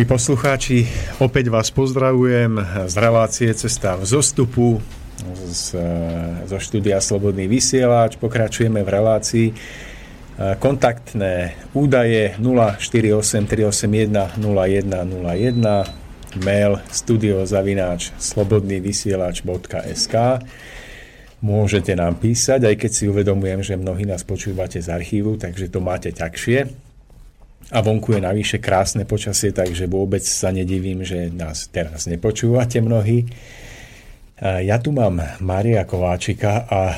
Milí poslucháči, opäť vás pozdravujem z relácie Cesta v zostupu z, zo štúdia Slobodný vysielač. Pokračujeme v relácii. Kontaktné údaje 048 381 0101 mail studiozavináč slobodnývysielač.sk Môžete nám písať, aj keď si uvedomujem, že mnohí nás počúvate z archívu, takže to máte ťažšie a vonku je navyše krásne počasie, takže vôbec sa nedivím, že nás teraz nepočúvate mnohí. Ja tu mám Maria Kováčika a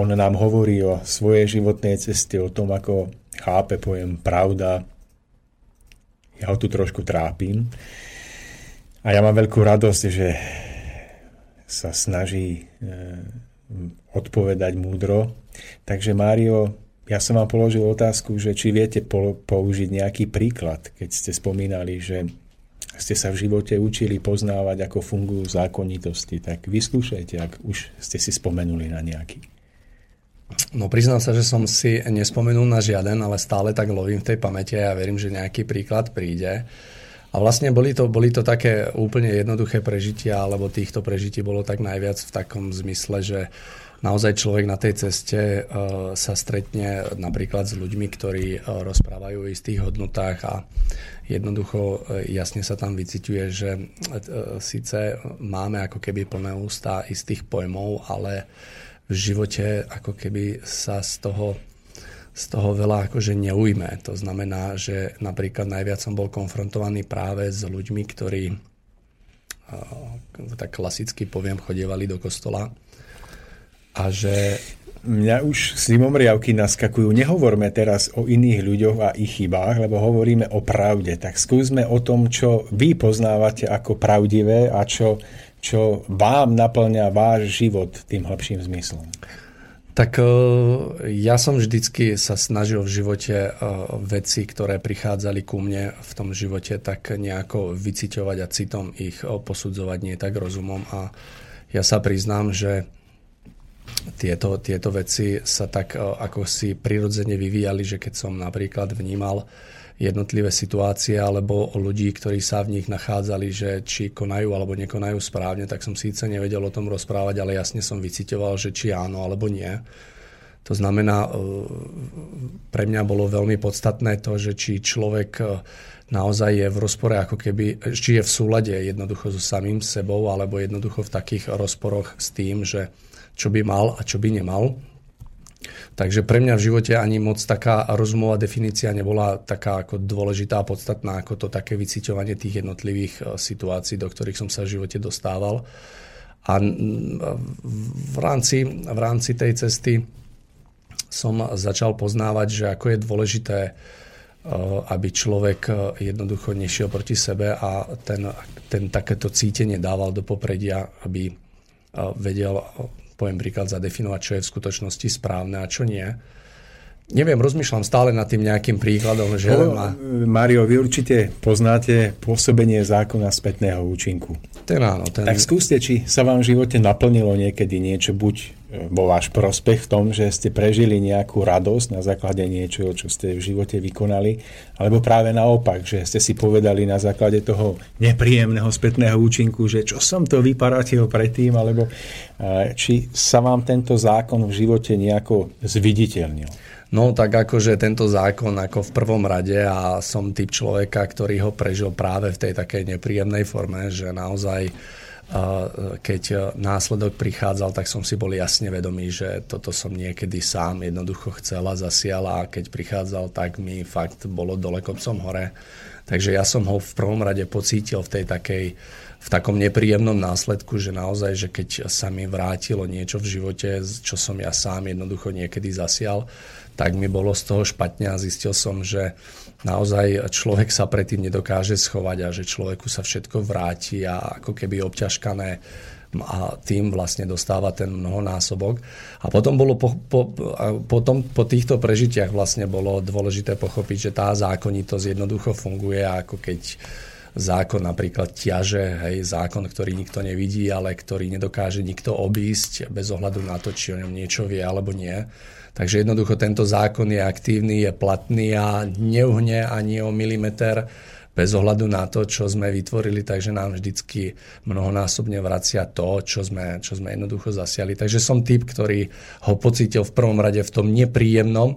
on nám hovorí o svojej životnej ceste, o tom, ako chápe pojem pravda. Ja ho tu trošku trápim. A ja mám veľkú radosť, že sa snaží e, odpovedať múdro. Takže Mário, ja som vám položil otázku, že či viete použiť nejaký príklad, keď ste spomínali, že ste sa v živote učili poznávať, ako fungujú zákonitosti, tak vyskúšajte, ak už ste si spomenuli na nejaký. No priznám sa, že som si nespomenul na žiaden, ale stále tak lovím v tej pamäti a ja verím, že nejaký príklad príde. A vlastne boli to, boli to také úplne jednoduché prežitia, alebo týchto prežití bolo tak najviac v takom zmysle, že uh, naozaj človek na tej ceste e, sa stretne napríklad s ľuďmi, ktorí e, rozprávajú o istých hodnotách a jednoducho e, jasne sa tam vyciťuje, že síce máme ako keby plné ústa istých pojmov, ale v živote ako keby sa z toho z toho veľa akože neujme. To znamená, že napríklad najviac som bol konfrontovaný práve s ľuďmi, ktorí tak klasicky poviem, chodievali do kostola a že mňa už zimomriavky naskakujú. Nehovorme teraz o iných ľuďoch a ich chybách, lebo hovoríme o pravde. Tak skúsme o tom, čo vy poznávate ako pravdivé a čo, čo vám naplňa váš život tým hlbším zmyslom. Tak e, ja som vždycky sa snažil v živote e, veci, ktoré prichádzali ku mne v tom živote, tak nejako vyciťovať a citom ich posudzovať, nie tak rozumom. A ja sa priznám, že tieto, tieto veci sa tak e, ako si prirodzene vyvíjali, že keď som napríklad vnímal jednotlivé situácie alebo ľudí, ktorí sa v nich nachádzali, že či konajú alebo nekonajú správne, tak som síce nevedel o tom rozprávať, ale jasne som vycitoval, že či áno alebo nie. To znamená, e, pre mňa bolo veľmi podstatné to, že či človek e, naozaj je v rozpore, ako keby, či je v súlade jednoducho so samým sebou, alebo jednoducho v takých rozporoch s tým, že čo by mal a čo by nemal. Takže pre mňa v živote ani moc taká rozumová definícia nebola taká ako dôležitá a podstatná ako to také vyciťovanie tých jednotlivých e, situácií, do ktorých som sa v živote dostával. A v rámci, v rámci tej cesty som začal poznávať, že ako je dôležité, e, aby človek e, jednoducho nešiel proti sebe a ten, ten takéto cítenie dával do popredia, aby vedel poviem príklad, zadefinovať, čo je v skutočnosti správne a čo nie. Neviem, rozmýšľam stále nad tým nejakým príkladom, že... No, ma... Mario, vy určite poznáte pôsobenie zákona spätného účinku. Ten áno. Ten... Tak skúste, či sa vám v živote naplnilo niekedy niečo, buď vo váš prospech v tom, že ste prežili nejakú radosť na základe niečoho, čo ste v živote vykonali, alebo práve naopak, že ste si povedali na základe toho nepríjemného spätného účinku, že čo som to vyparatil predtým, alebo či sa vám tento zákon v živote nejako zviditeľnil. No tak akože tento zákon ako v prvom rade a som typ človeka, ktorý ho prežil práve v tej takej nepríjemnej forme, že naozaj keď následok prichádzal, tak som si bol jasne vedomý, že toto som niekedy sám jednoducho chcela, zasiala a keď prichádzal, tak mi fakt bolo dole kopcom hore. Takže ja som ho v prvom rade pocítil v tej takej, v takom nepríjemnom následku, že naozaj, že keď sa mi vrátilo niečo v živote, čo som ja sám jednoducho niekedy zasial, tak mi bolo z toho špatne a zistil som, že naozaj človek sa predtým nedokáže schovať a že človeku sa všetko vráti a ako keby obťažkané a tým vlastne dostáva ten mnohonásobok. A potom, bolo po, po, potom po týchto prežitiach vlastne bolo dôležité pochopiť, že tá zákonitosť jednoducho funguje ako keď zákon napríklad ťaže, hej, zákon, ktorý nikto nevidí, ale ktorý nedokáže nikto obísť bez ohľadu na to, či o ňom niečo vie alebo nie Takže jednoducho tento zákon je aktívny, je platný a neuhne ani o milimeter bez ohľadu na to, čo sme vytvorili, takže nám vždycky mnohonásobne vracia to, čo sme, čo sme jednoducho zasiali. Takže som typ, ktorý ho pocítil v prvom rade v tom nepríjemnom,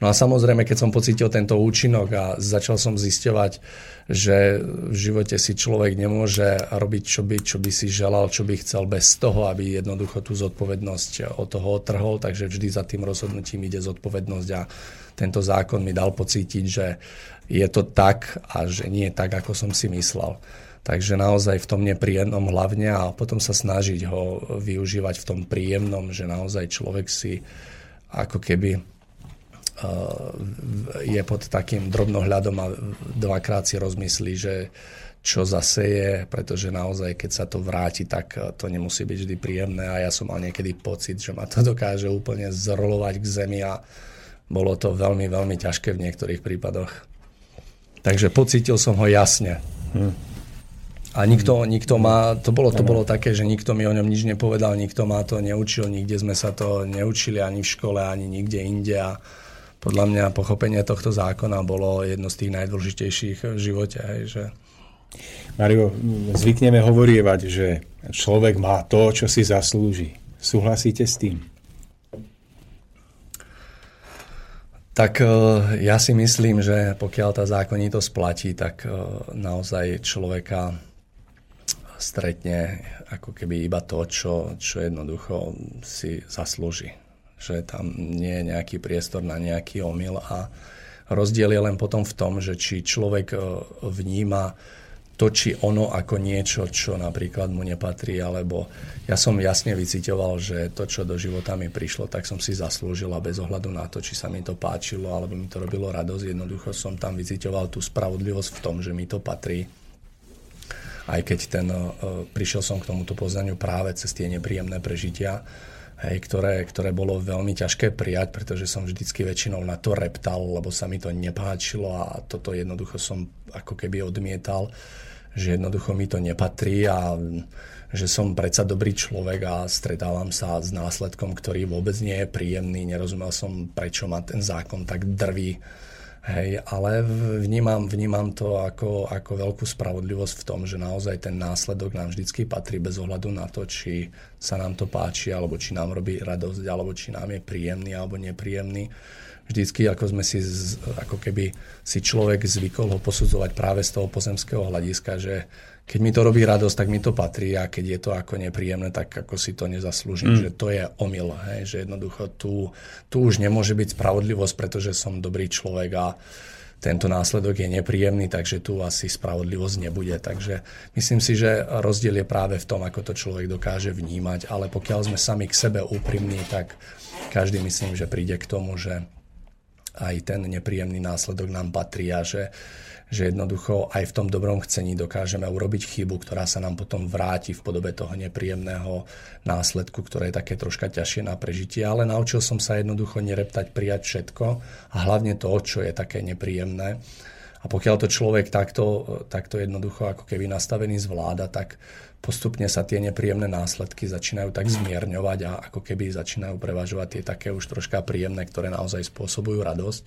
No a samozrejme, keď som pocítil tento účinok a začal som zisťovať, že v živote si človek nemôže robiť, čo by, čo by si želal, čo by chcel bez toho, aby jednoducho tú zodpovednosť od toho otrhol, takže vždy za tým rozhodnutím ide zodpovednosť a tento zákon mi dal pocítiť, že je to tak a že nie je tak, ako som si myslel. Takže naozaj v tom nepríjemnom hlavne a potom sa snažiť ho využívať v tom príjemnom, že naozaj človek si ako keby je pod takým drobnohľadom a dvakrát si rozmyslí, že čo zase je, pretože naozaj, keď sa to vráti, tak to nemusí byť vždy príjemné a ja som mal niekedy pocit, že ma to *laughs* dokáže úplne zrolovať k zemi a bolo to veľmi, veľmi ťažké v niektorých prípadoch. Takže pocítil som ho jasne. Hm. A nikto, nikto má, to bolo, to bolo také, že nikto mi o ňom nič nepovedal, nikto ma to neučil, nikde sme sa to neučili ani v škole, ani nikde inde a podľa mňa pochopenie tohto zákona bolo jedno z tých najdôležitejších v živote. Hej, že... Mario, zvykneme hovorievať, že človek má to, čo si zaslúži. Súhlasíte s tým? Tak e, ja si myslím, že pokiaľ tá zákonitosť platí, tak e, naozaj človeka stretne ako keby iba to, čo, čo jednoducho si zaslúži že tam nie je nejaký priestor na nejaký omyl a rozdiel je len potom v tom, že či človek e, vníma to, či ono ako niečo, čo napríklad mu nepatrí, alebo ja som jasne vycitoval, že to, čo do života mi prišlo, tak som si zaslúžila bez ohľadu na to, či sa mi to páčilo, alebo mi to robilo radosť. Jednoducho som tam vycitoval tú spravodlivosť v tom, že mi to patrí. Aj keď ten, uh, prišiel som k tomuto poznaniu práve cez tie nepríjemné prežitia, hej, ktoré, ktoré bolo veľmi ťažké prijať, pretože som vždycky väčšinou na to reptal, lebo sa mi to nepáčilo a toto jednoducho som ako keby odmietal, že jednoducho mi to nepatrí a že som predsa dobrý človek a stretávam sa s následkom, ktorý vôbec nie je príjemný. Nerozumel som, prečo ma ten zákon tak drví Hej, ale vnímam, vnímam to ako, ako veľkú spravodlivosť v tom, že naozaj ten následok nám vždycky patrí bez ohľadu na to, či sa nám to páči, alebo či nám robí radosť, alebo či nám je príjemný alebo nepríjemný. Vždycky, ako sme si, ako keby si človek zvykol ho posudzovať práve z toho pozemského hľadiska, že keď mi to robí radosť, tak mi to patrí a keď je to ako nepríjemné, tak ako si to nezaslúžim. Mm. Že to je omyl, hej? že jednoducho tu, tu už nemôže byť spravodlivosť, pretože som dobrý človek a tento následok je nepríjemný, takže tu asi spravodlivosť nebude. Takže myslím si, že rozdiel je práve v tom, ako to človek dokáže vnímať, ale pokiaľ sme sami k sebe úprimní, tak každý myslím, že príde k tomu, že aj ten nepríjemný následok nám patrí a že že jednoducho aj v tom dobrom chcení dokážeme urobiť chybu, ktorá sa nám potom vráti v podobe toho nepríjemného následku, ktoré je také troška ťažšie na prežitie, ale naučil som sa jednoducho nereptať, prijať všetko a hlavne to, čo je také nepríjemné. A pokiaľ to človek takto, takto jednoducho ako keby nastavený zvláda, tak postupne sa tie nepríjemné následky začínajú tak zmierňovať a ako keby začínajú prevažovať tie také už troška príjemné, ktoré naozaj spôsobujú radosť.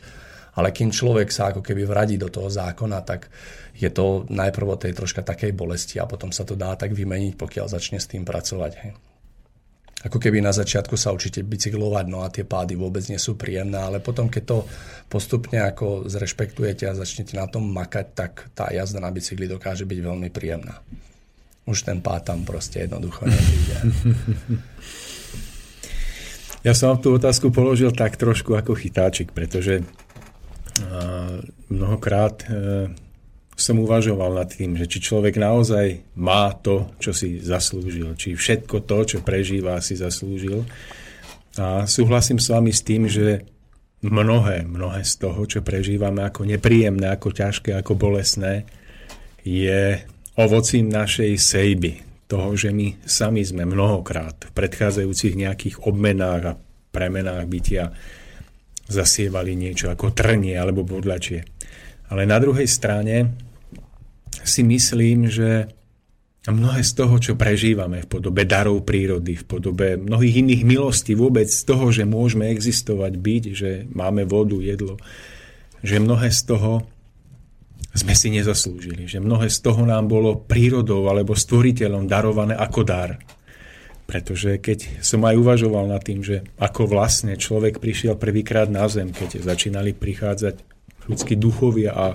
Ale kým človek sa ako keby vradí do toho zákona, tak je to najprv o tej troška takej bolesti a potom sa to dá tak vymeniť, pokiaľ začne s tým pracovať. Hej. Ako keby na začiatku sa určite bicyklovať, no a tie pády vôbec nie sú príjemné, ale potom, keď to postupne ako zrešpektujete a začnete na tom makať, tak tá jazda na bicykli dokáže byť veľmi príjemná. Už ten pád tam proste jednoducho nepríde. *laughs* Ja som vám tú otázku položil tak trošku ako chytáčik, pretože mnohokrát e, som uvažoval nad tým, že či človek naozaj má to, čo si zaslúžil, či všetko to, čo prežíva, si zaslúžil. A súhlasím s vami s tým, že mnohé, mnohé z toho, čo prežívame ako nepríjemné, ako ťažké, ako bolesné, je ovocím našej sejby. Toho, že my sami sme mnohokrát v predchádzajúcich nejakých obmenách a premenách bytia zasievali niečo ako trnie alebo bodlačie. Ale na druhej strane si myslím, že mnohé z toho, čo prežívame v podobe darov prírody, v podobe mnohých iných milostí, vôbec z toho, že môžeme existovať, byť, že máme vodu, jedlo, že mnohé z toho sme si nezaslúžili, že mnohé z toho nám bolo prírodou alebo stvoriteľom darované ako dar. Pretože keď som aj uvažoval nad tým, že ako vlastne človek prišiel prvýkrát na zem, keď začínali prichádzať ľudskí duchovia a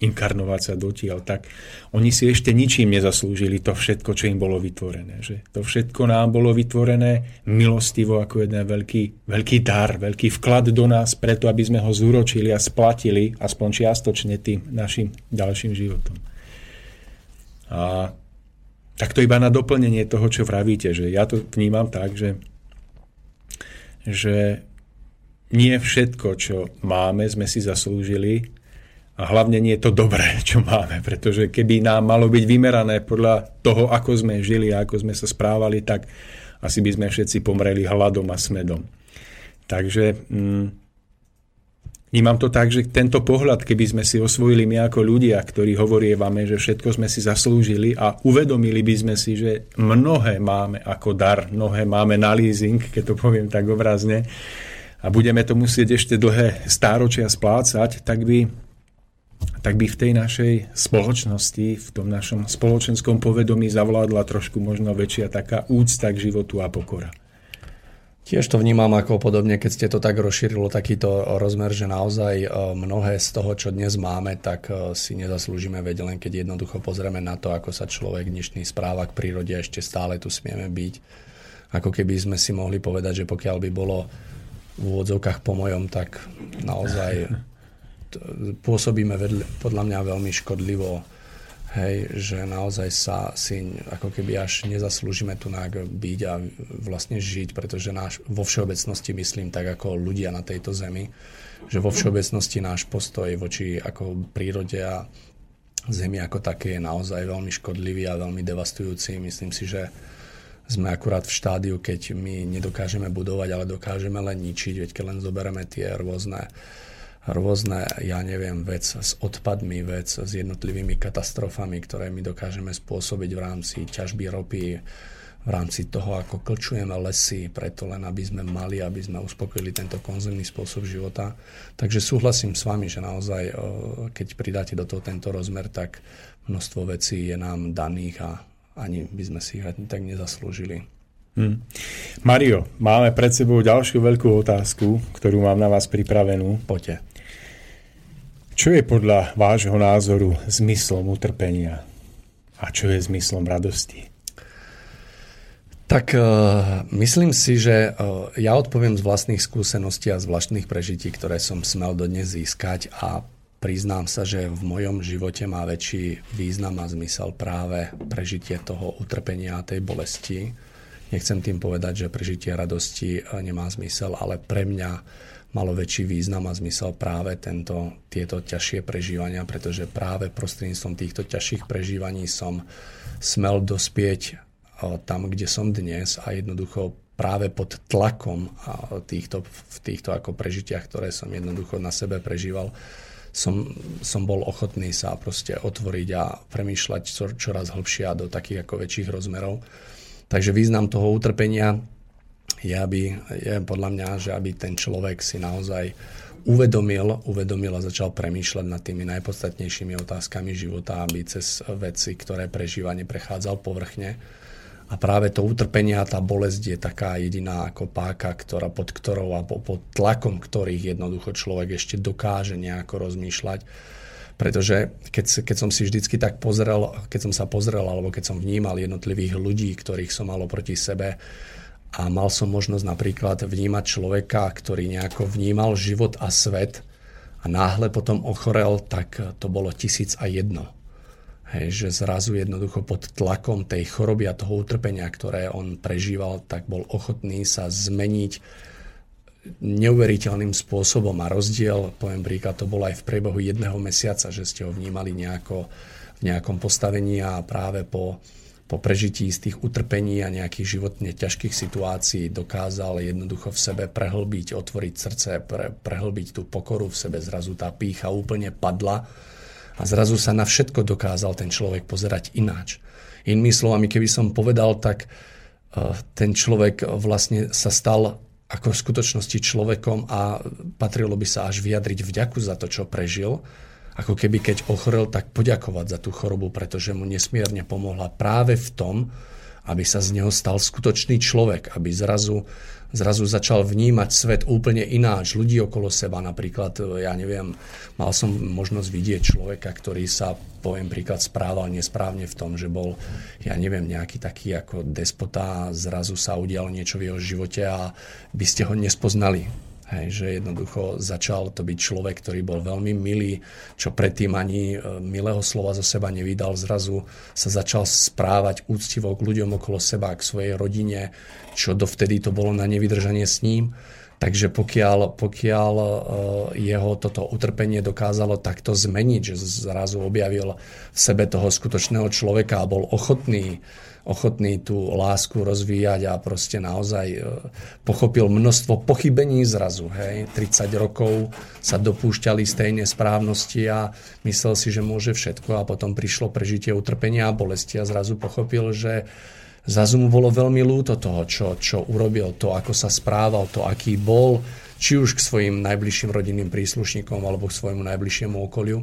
inkarnovať sa dotiaľ, tak oni si ešte ničím nezaslúžili to všetko, čo im bolo vytvorené. Že to všetko nám bolo vytvorené milostivo ako jeden veľký, veľký dar, veľký vklad do nás, preto aby sme ho zúročili a splatili aspoň čiastočne tým našim ďalším životom. A tak to iba na doplnenie toho, čo vravíte, že ja to vnímam tak, že, že nie všetko, čo máme, sme si zaslúžili, a hlavne nie je to dobré, *laughs* čo máme, pretože keby nám malo byť vymerané podľa toho, ako sme žili a ako sme sa správali, tak asi by sme všetci pomreli hladom a smedom. Takže mm, vnímam to tak, že tento pohľad, keby sme si osvojili my ako ľudia, ktorí hovorievame, že všetko sme si zaslúžili a uvedomili by sme si, že mnohé máme ako dar, mnohé máme na leasing, keď to poviem tak obrazne, a budeme to musieť ešte dlhé stáročia splácať, tak by tak by v tej našej spoločnosti, v tom našom spoločenskom povedomí zavládla trošku možno väčšia taká úcta k životu a pokora. Tiež to vnímam ako podobne, keď ste to tak rozšírilo, takýto rozmer, že naozaj e, mnohé z toho, čo dnes máme, tak e, si nezaslúžime veď len keď jednoducho pozrieme na to, ako sa človek dnešný správa k prírode, ešte stále tu smieme byť. Ako keby sme si mohli povedať, že pokiaľ by bolo v úvodzovkách po mojom, tak naozaj pôsobíme vedle, podľa mňa veľmi škodlivo, hej, že naozaj sa si ako keby až nezaslúžime tu byť a vlastne žiť, pretože náš, vo všeobecnosti myslím tak ako ľudia na tejto zemi, že vo všeobecnosti náš postoj voči ako prírode a zemi ako také je naozaj veľmi škodlivý a veľmi devastujúci. Myslím si, že sme akurát v štádiu, keď my nedokážeme budovať, ale dokážeme len ničiť, veď keď len zoberieme tie rôzne rôzne, ja neviem, vec s odpadmi, vec s jednotlivými katastrofami, ktoré my dokážeme spôsobiť v rámci ťažby ropy, v rámci toho, ako klčujeme lesy, preto len aby sme mali, aby sme uspokojili tento konzumný spôsob života. Takže súhlasím s vami, že naozaj, keď pridáte do toho tento rozmer, tak množstvo vecí je nám daných a ani by sme si ich ani tak nezaslúžili. Hmm. Mario, máme pred sebou ďalšiu veľkú otázku, ktorú mám na vás pripravenú. Poďte. Čo je podľa vášho názoru zmyslom utrpenia? A čo je zmyslom radosti? Tak uh, myslím si, že uh, ja odpoviem z vlastných skúseností a z vlastných prežití, ktoré som smel dodnes získať a priznám sa, že v mojom živote má väčší význam a zmysel práve prežitie toho utrpenia a tej bolesti. Nechcem tým povedať, že prežitie radosti nemá zmysel, ale pre mňa malo väčší význam a zmysel práve tento, tieto ťažšie prežívania, pretože práve prostredníctvom týchto ťažších prežívaní som smel dospieť tam, kde som dnes a jednoducho práve pod tlakom týchto, v týchto ako prežitiach, ktoré som jednoducho na sebe prežíval, som, som bol ochotný sa proste otvoriť a premýšľať čoraz hlbšie a do takých ako väčších rozmerov. Takže význam toho utrpenia je, aby, je podľa mňa, že aby ten človek si naozaj uvedomil, uvedomil a začal premýšľať nad tými najpodstatnejšími otázkami života, aby cez veci, ktoré prežíva, neprechádzal povrchne. A práve to utrpenie a tá bolesť je taká jediná ako páka, ktorá, pod ktorou a pod tlakom ktorých jednoducho človek ešte dokáže nejako rozmýšľať. Pretože keď, keď som si vždycky tak pozrel, keď som sa pozrel, alebo keď som vnímal jednotlivých ľudí, ktorých som mal proti sebe, a mal som možnosť napríklad vnímať človeka, ktorý nejako vnímal život a svet a náhle potom ochorel, tak to bolo tisíc a jedno. Hej, že zrazu jednoducho pod tlakom tej choroby a toho utrpenia, ktoré on prežíval, tak bol ochotný sa zmeniť neuveriteľným spôsobom a rozdiel, poviem príklad, to bolo aj v priebehu jedného mesiaca, že ste ho vnímali nejako, v nejakom postavení a práve po po prežití z utrpení a nejakých životne ťažkých situácií dokázal jednoducho v sebe prehlbiť, otvoriť srdce, pre, prehlbiť tú pokoru v sebe, zrazu tá pícha úplne padla a zrazu sa na všetko dokázal ten človek pozerať ináč. Inými slovami, keby som povedal, tak uh, ten človek vlastne sa stal ako v skutočnosti človekom a patrilo by sa až vyjadriť vďaku za to, čo prežil, ako keby keď ochorel, tak poďakovať za tú chorobu, pretože mu nesmierne pomohla práve v tom, aby sa z neho stal skutočný človek, aby zrazu, zrazu začal vnímať svet úplne ináč, ľudí okolo seba. Napríklad, ja neviem, mal som možnosť vidieť človeka, ktorý sa, poviem príklad, správal nesprávne v tom, že bol, ja neviem, nejaký taký ako despota zrazu sa udialo niečo v jeho živote a by ste ho nespoznali Hej, že jednoducho začal to byť človek, ktorý bol veľmi milý, čo predtým ani e, milého slova zo seba nevydal. Zrazu sa začal správať úctivo k ľuďom okolo seba, k svojej rodine, čo dovtedy to bolo na nevydržanie s ním. Takže pokiaľ, pokiaľ e, jeho toto utrpenie dokázalo takto zmeniť, že zrazu objavil v sebe toho skutočného človeka a bol ochotný ochotný tú lásku rozvíjať a proste naozaj e, pochopil množstvo pochybení zrazu. Hej. 30 rokov sa dopúšťali z tej nesprávnosti a myslel si, že môže všetko a potom prišlo prežitie utrpenia a bolesti a zrazu pochopil, že zrazu mu bolo veľmi ľúto toho, čo, čo urobil, to, ako sa správal, to, aký bol, či už k svojim najbližším rodinným príslušníkom alebo k svojmu najbližšiemu okoliu.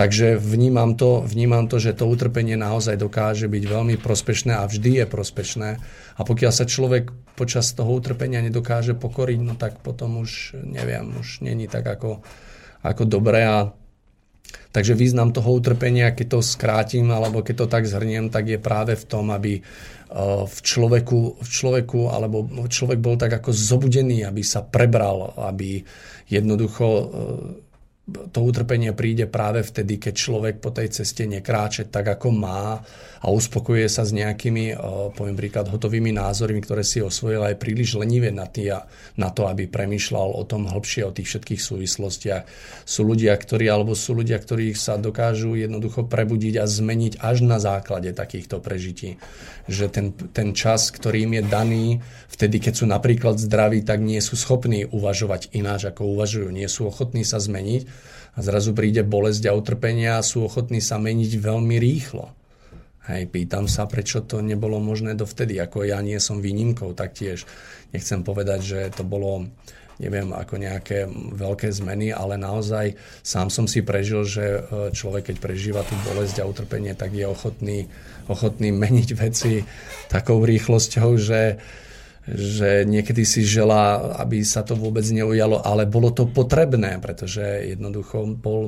Takže vnímam to, vnímam to, že to utrpenie naozaj dokáže byť veľmi prospešné a vždy je prospešné. A pokiaľ sa človek počas toho utrpenia nedokáže pokoriť, no tak potom už, neviem, už není tak ako, ako dobré. A Takže význam toho utrpenia, keď to skrátim alebo keď to tak zhrniem, tak je práve v tom, aby eh, v človeku, v človeku alebo človek bol tak ako zobudený, aby sa prebral, aby jednoducho eh, to utrpenie príde práve vtedy, keď človek po tej ceste nekráče tak, ako má a uspokojuje sa s nejakými, poviem príklad, hotovými názormi, ktoré si osvojil aj príliš lenivé na, tý, na to, aby premýšľal o tom hĺbšie, o tých všetkých súvislostiach. Sú ľudia, ktorí, alebo sú ľudia, ktorí sa dokážu jednoducho prebudiť a zmeniť až na základe takýchto prežití. Že ten, ten čas, ktorý im je daný, vtedy, keď sú napríklad zdraví, tak nie sú schopní uvažovať ináč, ako uvažujú. Nie sú ochotní sa zmeniť a zrazu príde bolesť a utrpenia a sú ochotní sa meniť veľmi rýchlo. Hej, pýtam sa, prečo to nebolo možné dovtedy, ako ja nie som výnimkou, taktiež nechcem povedať, že to bolo neviem, ako nejaké veľké zmeny, ale naozaj sám som si prežil, že e, človek, keď prežíva tú bolesť a utrpenie, tak je ochotný, ochotný *laughs* meniť veci takou rýchlosťou, že, že niekedy si želá, aby sa to vôbec neujalo, ale bolo to potrebné, pretože jednoducho bol,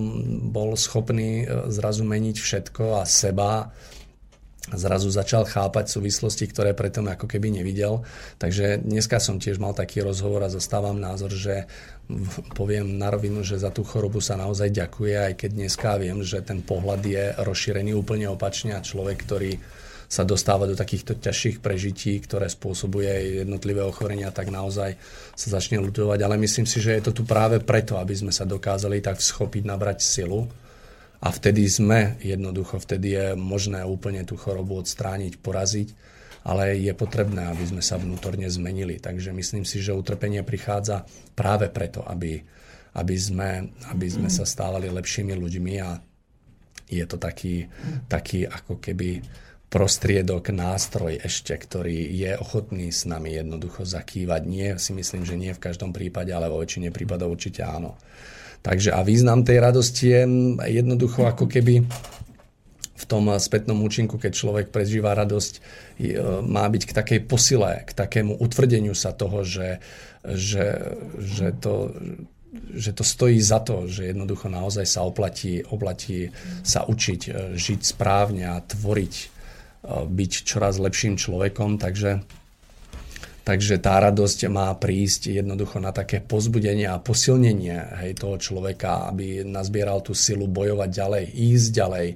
bol schopný e, zrazu meniť všetko a seba, zrazu začal chápať súvislosti, ktoré predtým ako keby nevidel. Takže dneska som tiež mal taký rozhovor a zastávam názor, že poviem na rovinu, že za tú chorobu sa naozaj ďakuje, aj keď dneska viem, že ten pohľad je rozšírený úplne opačne a človek, ktorý sa dostáva do takýchto ťažších prežití, ktoré spôsobuje jednotlivé ochorenia, tak naozaj sa začne lutovať. Ale myslím si, že je to tu práve preto, aby sme sa dokázali tak schopiť, nabrať silu a vtedy sme, jednoducho, vtedy je možné úplne tú chorobu odstrániť, poraziť, ale je potrebné, aby sme sa vnútorne zmenili. Takže myslím si, že utrpenie prichádza práve preto, aby, aby, sme, aby sme sa stávali lepšími ľuďmi a je to taký, taký ako keby prostriedok, nástroj ešte, ktorý je ochotný s nami jednoducho zakývať. Nie, si myslím, že nie v každom prípade, ale vo väčšine prípadov určite áno. Takže a význam tej radosti je jednoducho ako keby v tom spätnom účinku, keď človek prežíva radosť, má byť k takej posile, k takému utvrdeniu sa toho, že, že, že to že to stojí za to, že jednoducho naozaj sa oplatí, oplatí sa učiť, e, žiť správne a tvoriť, byť čoraz lepším človekom. Takže Takže tá radosť má prísť jednoducho na také pozbudenie a posilnenie hej, toho človeka, aby nazbieral tú silu bojovať ďalej, ísť ďalej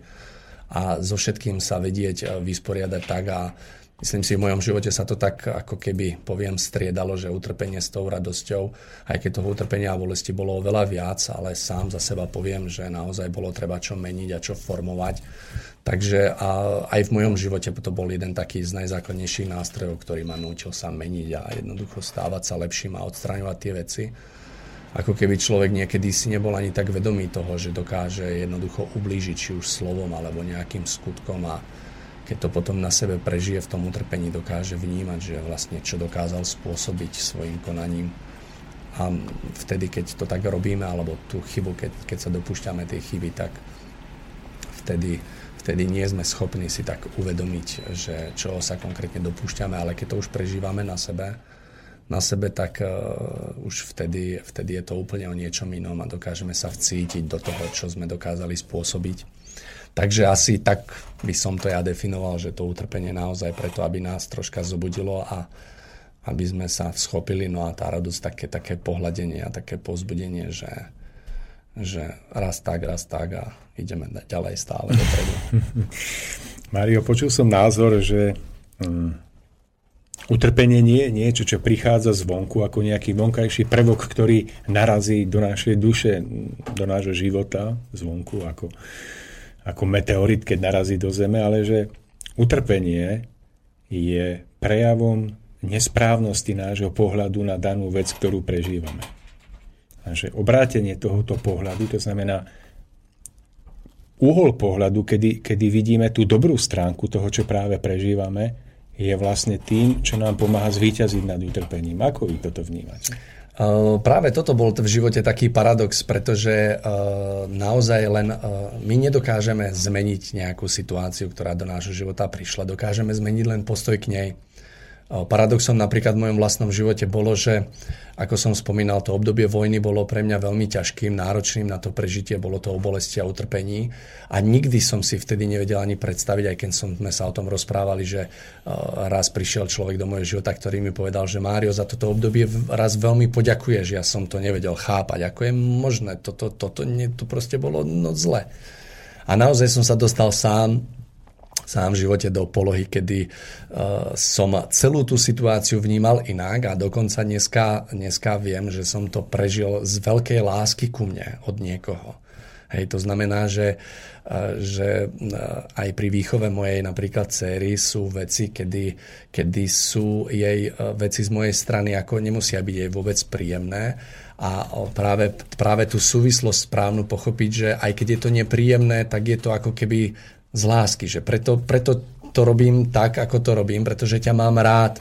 a so všetkým sa vedieť vysporiadať tak a Myslím si, v mojom živote sa to tak ako keby, poviem, striedalo, že utrpenie s tou radosťou, aj keď toho utrpenia a bolesti bolo oveľa viac, ale sám za seba poviem, že naozaj bolo treba čo meniť a čo formovať. Takže a aj v mojom živote to bol jeden taký z najzákladnejších nástrojov, ktorý ma naučil sa meniť a jednoducho stávať sa lepším a odstraňovať tie veci. Ako keby človek niekedy si nebol ani tak vedomý toho, že dokáže jednoducho ublížiť či už slovom alebo nejakým skutkom a keď to potom na sebe prežije v tom utrpení, dokáže vnímať, že vlastne čo dokázal spôsobiť svojim konaním. a vtedy, keď to tak robíme, alebo tú chybu, keď, keď sa dopúšťame tej chyby, tak vtedy, vtedy nie sme schopní si tak uvedomiť, že čo sa konkrétne dopúšťame, ale keď to už prežívame na sebe, na sebe, tak uh, už vtedy, vtedy je to úplne o niečom inom a dokážeme sa vcítiť do toho, čo sme dokázali spôsobiť. Takže asi tak by som to ja definoval, že to utrpenie naozaj preto, aby nás troška zobudilo a aby sme sa schopili, no a tá radosť také, také pohľadenie a také pozbudenie, že, že raz tak, raz tak a ideme ďalej stále dopredu. *laughs* Mario, počul som názor, že um, utrpenie nie je niečo, čo prichádza zvonku ako nejaký vonkajší prvok, ktorý narazí do našej duše, do nášho života zvonku ako, ako meteorit, keď narazí do zeme, ale že utrpenie je prejavom nesprávnosti nášho pohľadu na danú vec, ktorú prežívame. Že obrátenie tohoto pohľadu, to znamená uhol pohľadu, kedy, kedy vidíme tú dobrú stránku toho, čo práve prežívame, je vlastne tým, čo nám pomáha zvíťaziť nad utrpením. Ako vy toto vnímate? Uh, práve toto bol v živote taký paradox, pretože uh, naozaj len uh, my nedokážeme zmeniť nejakú situáciu, ktorá do nášho života prišla. Dokážeme zmeniť len postoj k nej. Paradoxom napríklad v mojom vlastnom živote bolo, že ako som spomínal, to obdobie vojny bolo pre mňa veľmi ťažkým, náročným na to prežitie, bolo to o bolesti a utrpení. A nikdy som si vtedy nevedel ani predstaviť, aj keď sme sa o tom rozprávali, že raz prišiel človek do môjho života, ktorý mi povedal, že Mário, za toto obdobie raz veľmi poďakuješ, ja som to nevedel chápať, ako je možné, toto, toto, toto to proste bolo no zle. A naozaj som sa dostal sám sám v živote do polohy, kedy uh, som celú tú situáciu vnímal inak a dokonca dneska, dneska viem, že som to prežil z veľkej lásky ku mne od niekoho. Hej, to znamená, že, uh, že uh, aj pri výchove mojej napríklad céry sú veci, kedy, kedy sú jej veci z mojej strany, ako nemusia byť jej vôbec príjemné, a práve, práve tú súvislosť správnu pochopiť, že aj keď je to nepríjemné, tak je to ako keby z lásky, že preto, preto to robím tak, ako to robím, pretože ťa mám rád.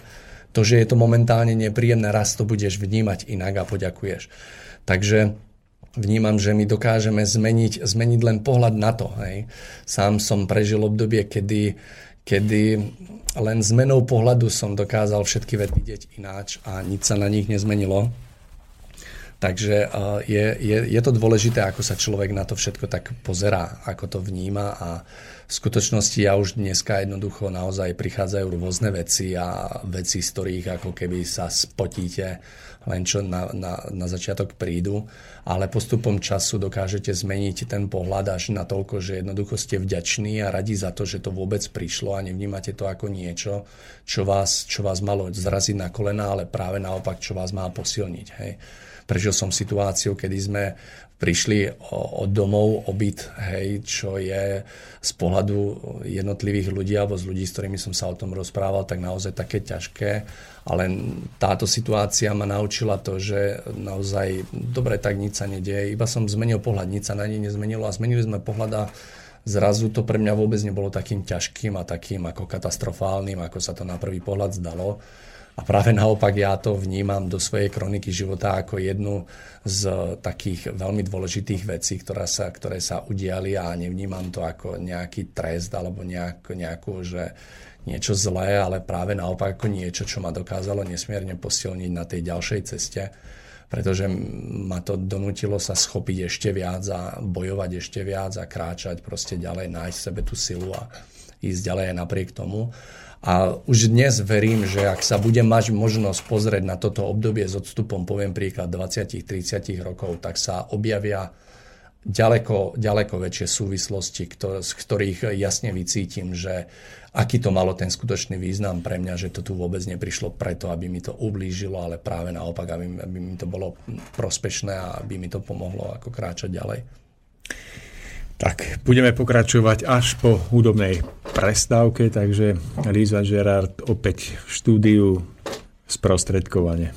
To, že je to momentálne nepríjemné, raz to budeš vnímať inak a poďakuješ. Takže vnímam, že my dokážeme zmeniť, zmeniť len pohľad na to. Hej. Sám som prežil obdobie, kedy, kedy len zmenou pohľadu som dokázal všetky veci vidieť ináč a nič sa na nich nezmenilo. Takže je, je, je to dôležité, ako sa človek na to všetko tak pozerá, ako to vníma a v skutočnosti ja už dneska jednoducho naozaj prichádzajú rôzne veci a veci, z ktorých ako keby sa spotíte len čo na, na, na začiatok prídu, ale postupom času dokážete zmeniť ten pohľad až na toľko, že jednoducho ste vďační a radi za to, že to vôbec prišlo a nevnímate to ako niečo, čo vás, čo vás malo zraziť na kolena, ale práve naopak, čo vás má posilniť. Hej. Prežil som situáciu, kedy sme prišli od domov obyt, hej, čo je z pohľadu jednotlivých ľudí alebo z ľudí, s ktorými som sa o tom rozprával, tak naozaj také ťažké. Ale táto situácia ma naučila to, že naozaj dobre, tak nič sa nedieje. Iba som zmenil pohľad, nič sa na nej nezmenilo a zmenili sme pohľad a zrazu to pre mňa vôbec nebolo takým ťažkým a takým ako katastrofálnym, ako sa to na prvý pohľad zdalo a práve naopak ja to vnímam do svojej kroniky života ako jednu z takých veľmi dôležitých vecí, ktoré sa, ktoré sa udiali a nevnímam to ako nejaký trest alebo nejak, nejakú, že niečo zlé, ale práve naopak ako niečo, čo ma dokázalo nesmierne posilniť na tej ďalšej ceste pretože ma to donútilo sa schopiť ešte viac a bojovať ešte viac a kráčať proste ďalej, nájsť sebe tú silu a ísť ďalej napriek tomu. A už dnes verím, že ak sa budem mať možnosť pozrieť na toto obdobie s odstupom, poviem príklad 20-30 rokov, tak sa objavia ďaleko, ďaleko väčšie súvislosti, z ktorých jasne vycítim, že aký to malo ten skutočný význam pre mňa, že to tu vôbec neprišlo preto, aby mi to ublížilo, ale práve naopak, aby, aby mi to bolo prospešné a aby mi to pomohlo ako kráčať ďalej. Tak, budeme pokračovať až po hudobnej prestávke, takže Líza Gerard opäť v štúdiu sprostredkovane.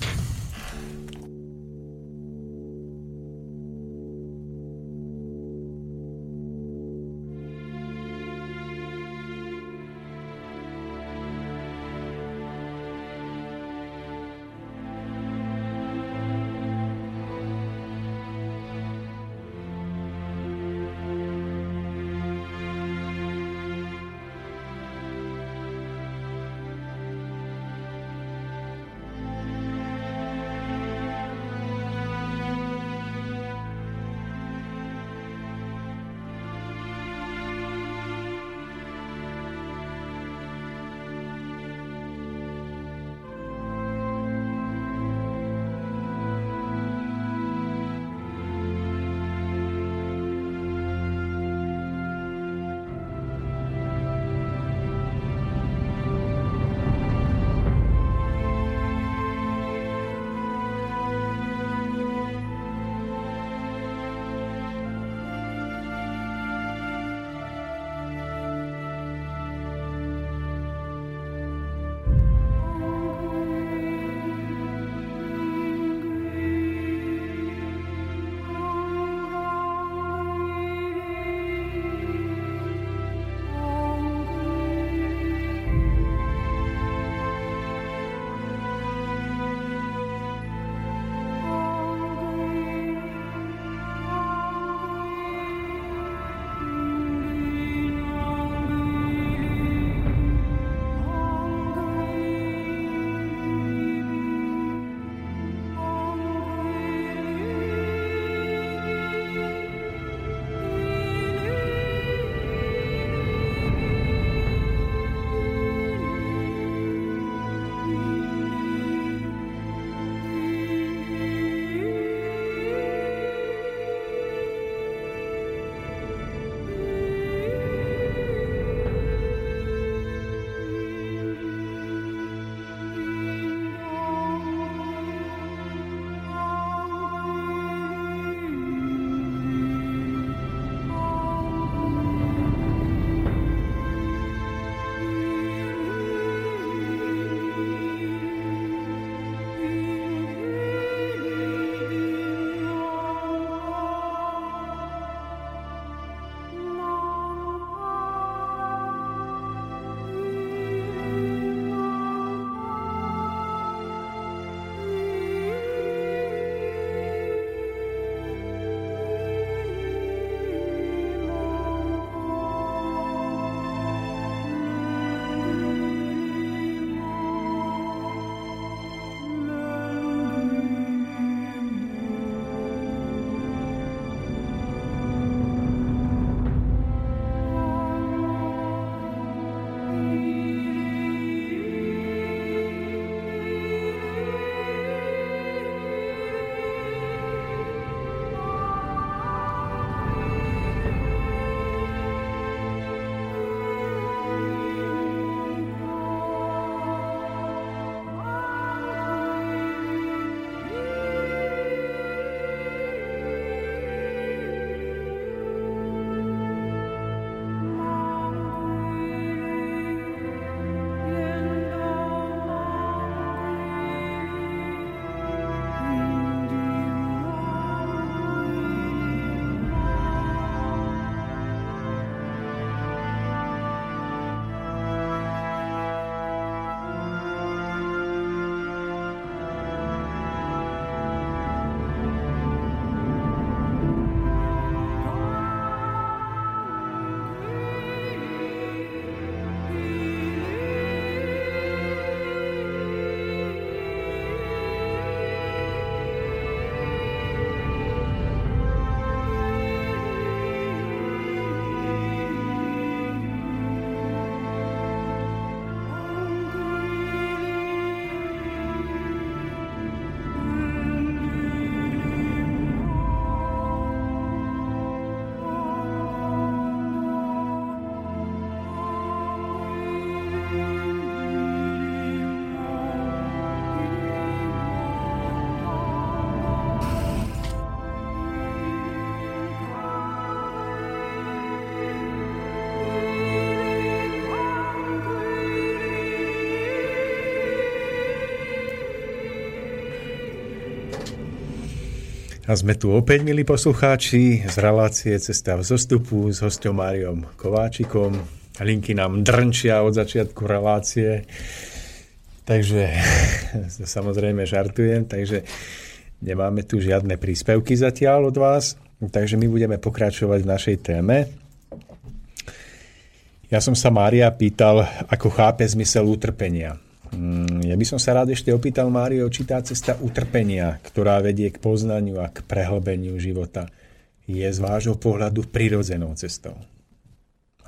A sme tu opäť, milí poslucháči, z relácie Cesta v zostupu s hostom Máriom Kováčikom. Linky nám drnčia od začiatku relácie, takže *laughs* samozrejme žartujem, takže nemáme tu žiadne príspevky zatiaľ od vás, takže my budeme pokračovať v našej téme. Ja som sa Mária pýtal, ako chápe zmysel utrpenia. By som sa rád ešte opýtal Mário, či tá cesta utrpenia, ktorá vedie k poznaniu a k prehlbeniu života, je z vášho pohľadu prirodzenou cestou.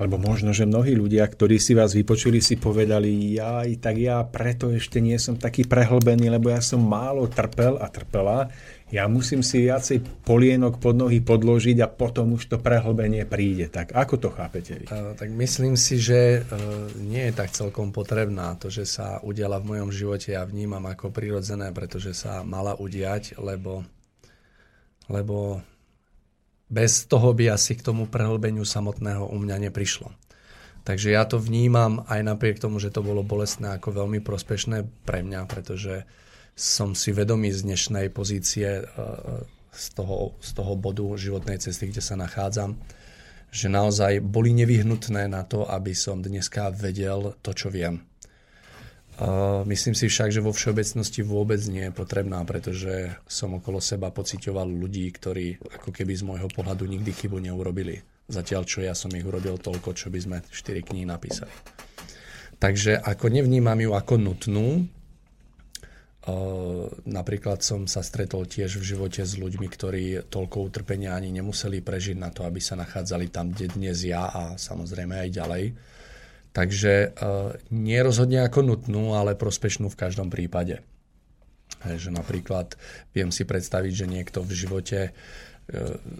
Alebo možno, že mnohí ľudia, ktorí si vás vypočuli, si povedali, ja tak ja preto ešte nie som taký prehlbený, lebo ja som málo trpel a trpela. Ja musím si viacej polienok pod nohy podložiť a potom už to prehlbenie príde. Tak ako to chápete vy? Uh, tak myslím si, že uh, nie je tak celkom potrebná to, že sa udiala v mojom živote. Ja vnímam ako prirodzené, pretože sa mala udiať, lebo, lebo bez toho by asi k tomu prehlbeniu samotného u mňa neprišlo. Takže ja to vnímam aj napriek tomu, že to bolo bolestné ako veľmi prospešné pre mňa, pretože som si vedomý z dnešnej pozície e, z toho, z toho bodu životnej cesty, kde sa nachádzam, že naozaj boli nevyhnutné na to, aby som dneska vedel to, čo viem. Myslím si však, že vo všeobecnosti vôbec nie je potrebná, pretože som okolo seba pocitoval ľudí, ktorí ako keby z môjho pohľadu nikdy chybu neurobili. Zatiaľ, čo ja som ich urobil toľko, čo by sme 4 knihy napísali. Takže ako nevnímam ju ako nutnú, napríklad som sa stretol tiež v živote s ľuďmi, ktorí toľko utrpenia ani nemuseli prežiť na to, aby sa nachádzali tam, kde dnes ja a samozrejme aj ďalej Takže e, nie rozhodne ako nutnú, ale prospešnú v každom prípade. Že napríklad viem si predstaviť, že niekto v živote e,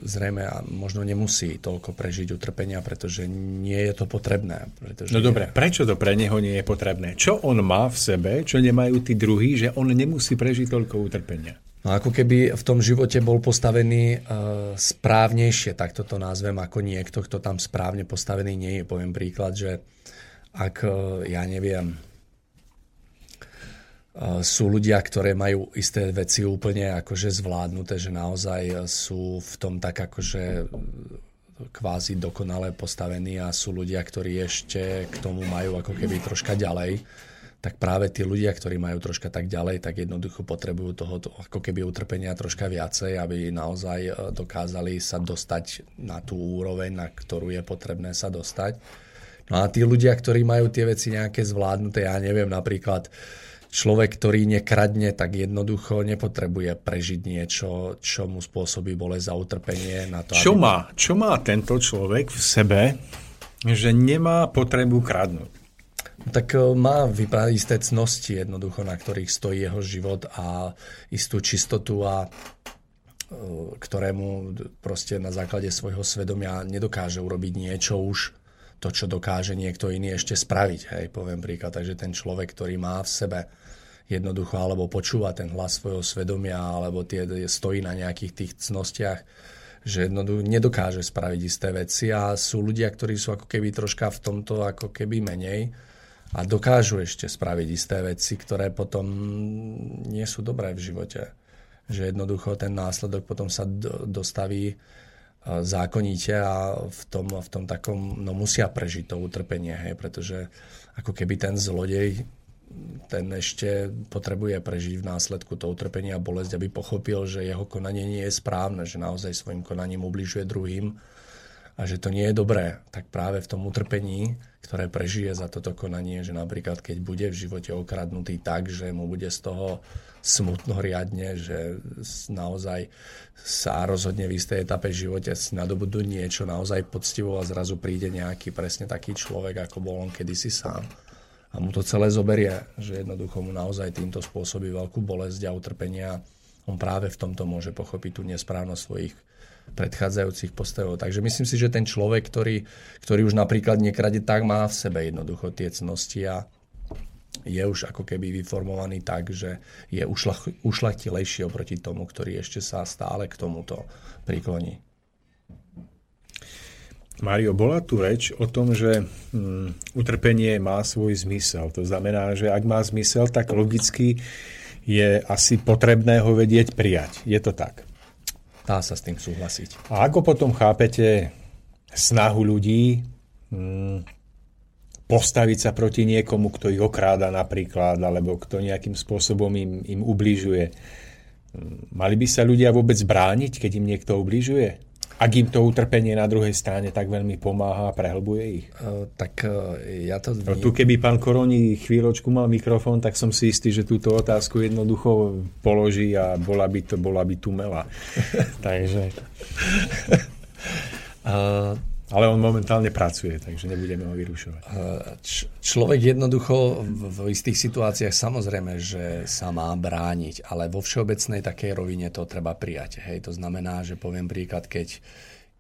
zrejme a možno nemusí toľko prežiť utrpenia, pretože nie je to potrebné. Pretože no dobre, prečo to pre neho nie je potrebné? Čo on má v sebe, čo nemajú tí druhí, že on nemusí prežiť toľko utrpenia? No ako keby v tom živote bol postavený uh, správnejšie, tak toto názvem, ako niekto, kto tam správne postavený nie je. Poviem príklad, že ak, e, ja neviem, e, sú ľudia, ktoré majú isté veci úplne akože zvládnuté, že naozaj sú v tom tak akože kvázi dokonale postavení a sú ľudia, ktorí ešte k tomu majú ako keby troška ďalej, tak práve tí ľudia, ktorí majú troška tak ďalej, tak jednoducho potrebujú toho ako keby utrpenia troška viacej, aby naozaj e, dokázali sa dostať na tú úroveň, na ktorú je potrebné sa dostať. No a tí ľudia, ktorí majú tie veci nejaké zvládnuté, ja neviem, napríklad človek, ktorý nekradne, tak jednoducho nepotrebuje prežiť niečo, čo mu spôsobí bolesť za utrpenie. Na to, čo, aby... má, čo má tento človek v sebe, že nemá potrebu kradnúť? Tak e, má vyprávať isté cnosti jednoducho, na ktorých stojí jeho život a istú čistotu a e, ktorému proste na základe svojho svedomia nedokáže urobiť niečo už to, čo dokáže niekto iný ešte spraviť. Hej, poviem príklad. Takže ten človek, ktorý má v sebe jednoducho alebo počúva ten hlas svojho svedomia alebo tie, stojí na nejakých tých cnostiach, že jednoducho nedokáže spraviť isté veci a sú ľudia, ktorí sú ako keby troška v tomto ako keby menej a dokážu ešte spraviť isté veci, ktoré potom nie sú dobré v živote. Že jednoducho ten následok potom sa dostaví zákonite a v tom, v tom takom, no musia prežiť to utrpenie, hej, pretože ako keby ten zlodej ten ešte potrebuje prežiť v následku to utrpenie a bolesť, aby pochopil, že jeho konanie nie je správne, že naozaj svojim konaním ubližuje druhým a že to nie je dobré. Tak práve v tom utrpení, ktoré prežije za toto konanie, že napríklad keď bude v živote okradnutý tak, že mu bude z toho smutno riadne, že naozaj sa rozhodne v istej etape v živote si nadobudú niečo naozaj poctivo a zrazu príde nejaký presne taký človek, ako bol on kedysi sám. A mu to celé zoberie, že jednoducho mu naozaj týmto spôsobí veľkú bolesť a utrpenia. On práve v tomto môže pochopiť tú nesprávnosť svojich predchádzajúcich postojov. Takže myslím si, že ten človek, ktorý, ktorý už napríklad nekrade, tak má v sebe jednoducho tie cnosti a je už ako keby vyformovaný tak, že je ušlach, ušlachtilejší oproti tomu, ktorý ešte sa stále k tomuto prikloní. Mário, bola tu reč o tom, že hm, utrpenie má svoj zmysel. To znamená, že ak má zmysel, tak logicky je asi potrebné ho vedieť prijať. Je to tak? Dá sa s tým súhlasiť. A ako potom chápete snahu ľudí hmm, postaviť sa proti niekomu, kto ich okráda napríklad, alebo kto nejakým spôsobom im, im ubližuje. Hmm, mali by sa ľudia vôbec brániť, keď im niekto ubližuje? Ak im to utrpenie na druhej strane tak veľmi pomáha a prehlbuje ich? Uh, tak uh, ja to... No, tu keby pán Koroni chvíľočku mal mikrofón, tak som si istý, že túto otázku jednoducho položí a bola by to, bola by tumela. *laughs* Takže... Uh, *laughs* ale on momentálne pracuje, takže nebudeme ho vyrušovať. Č- človek jednoducho v, v istých situáciách samozrejme, že sa má brániť, ale vo všeobecnej takej rovine to treba prijať. Hej, to znamená, že poviem príklad, keď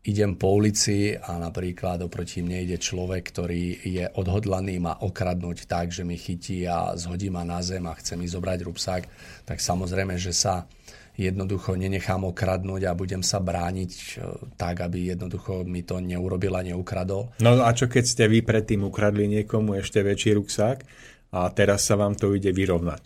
idem po ulici a napríklad oproti mne ide človek, ktorý je odhodlaný ma okradnúť tak, že mi chytí a zhodí ma na zem a chce mi zobrať rúbsak, tak samozrejme, že sa jednoducho nenechám okradnúť a budem sa brániť tak, aby jednoducho mi to neurobil a neukradol. No a čo keď ste vy predtým ukradli niekomu ešte väčší ruksák a teraz sa vám to ide vyrovnať?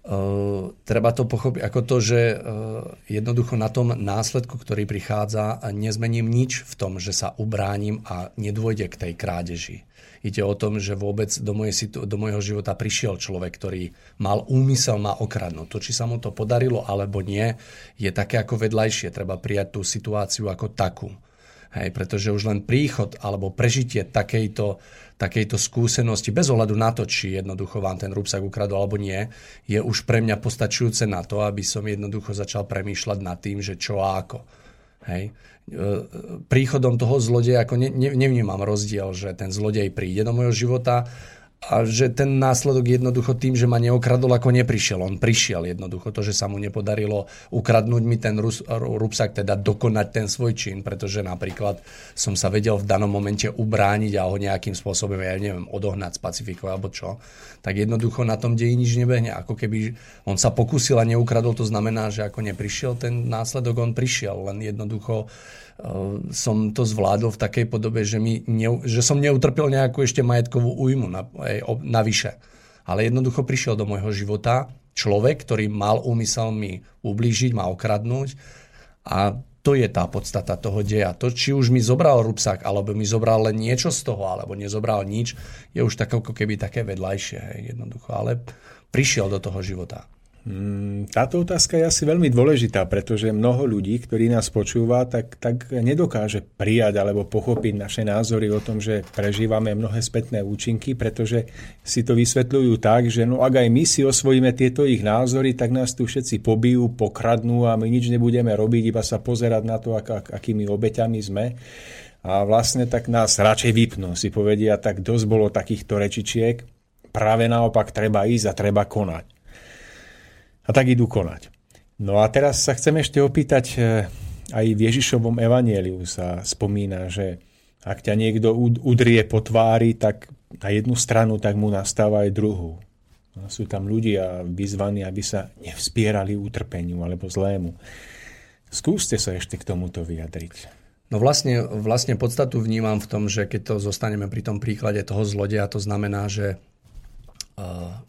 Uh, treba to pochopiť ako to, že uh, jednoducho na tom následku, ktorý prichádza, nezmením nič v tom, že sa ubránim a nedôjde k tej krádeži. Ide o tom, že vôbec do, mojej, do mojho života prišiel človek, ktorý mal úmysel ma okradnúť. To, či sa mu to podarilo alebo nie, je také ako vedľajšie. Treba prijať tú situáciu ako takú. Hej, pretože už len príchod alebo prežitie takejto, takejto skúsenosti, bez ohľadu na to, či jednoducho vám ten rúbsak ukradol alebo nie, je už pre mňa postačujúce na to, aby som jednoducho začal premýšľať nad tým, že čo a ako. Hej príchodom toho zlodeja, ako ne, ne, nevnímam rozdiel, že ten zlodej príde do môjho života a že ten následok jednoducho tým, že ma neokradol, ako neprišiel. On prišiel jednoducho. To, že sa mu nepodarilo ukradnúť mi ten rúbsak, teda dokonať ten svoj čin, pretože napríklad som sa vedel v danom momente ubrániť a ho nejakým spôsobom, ja neviem, odohnať, spacifikovať alebo čo, tak jednoducho na tom deji nič nebehne. Ako keby on sa pokusil a neukradol, to znamená, že ako neprišiel ten následok, on prišiel. Len jednoducho som to zvládol v takej podobe, že, mi ne, že som neutrpel nejakú ešte majetkovú újmu na, navyše. Ale jednoducho prišiel do môjho života človek, ktorý mal úmysel mi ublížiť, ma okradnúť a to je tá podstata toho deja. To, či už mi zobral rúbsak, alebo mi zobral len niečo z toho, alebo nezobral nič, je už tak ako keby také vedľajšie, hej, jednoducho. Ale prišiel do toho života. Hmm, táto otázka je asi veľmi dôležitá, pretože mnoho ľudí, ktorí nás počúva, tak, tak nedokáže prijať alebo pochopiť naše názory o tom, že prežívame mnohé spätné účinky, pretože si to vysvetľujú tak, že no ak aj my si osvojíme tieto ich názory, tak nás tu všetci pobijú, pokradnú a my nič nebudeme robiť, iba sa pozerať na to, ak, ak, akými obeťami sme. A vlastne tak nás radšej vypnú, si povedia, tak dosť bolo takýchto rečičiek, práve naopak treba ísť a treba konať a tak idú konať. No a teraz sa chcem ešte opýtať, e, aj v Ježišovom evanieliu sa spomína, že ak ťa niekto udrie po tvári, tak na jednu stranu, tak mu nastáva aj druhú. No, sú tam ľudia vyzvaní, aby sa nevspierali utrpeniu alebo zlému. Skúste sa ešte k tomuto vyjadriť. No vlastne, vlastne podstatu vnímam v tom, že keď to zostaneme pri tom príklade toho zlodeja, to znamená, že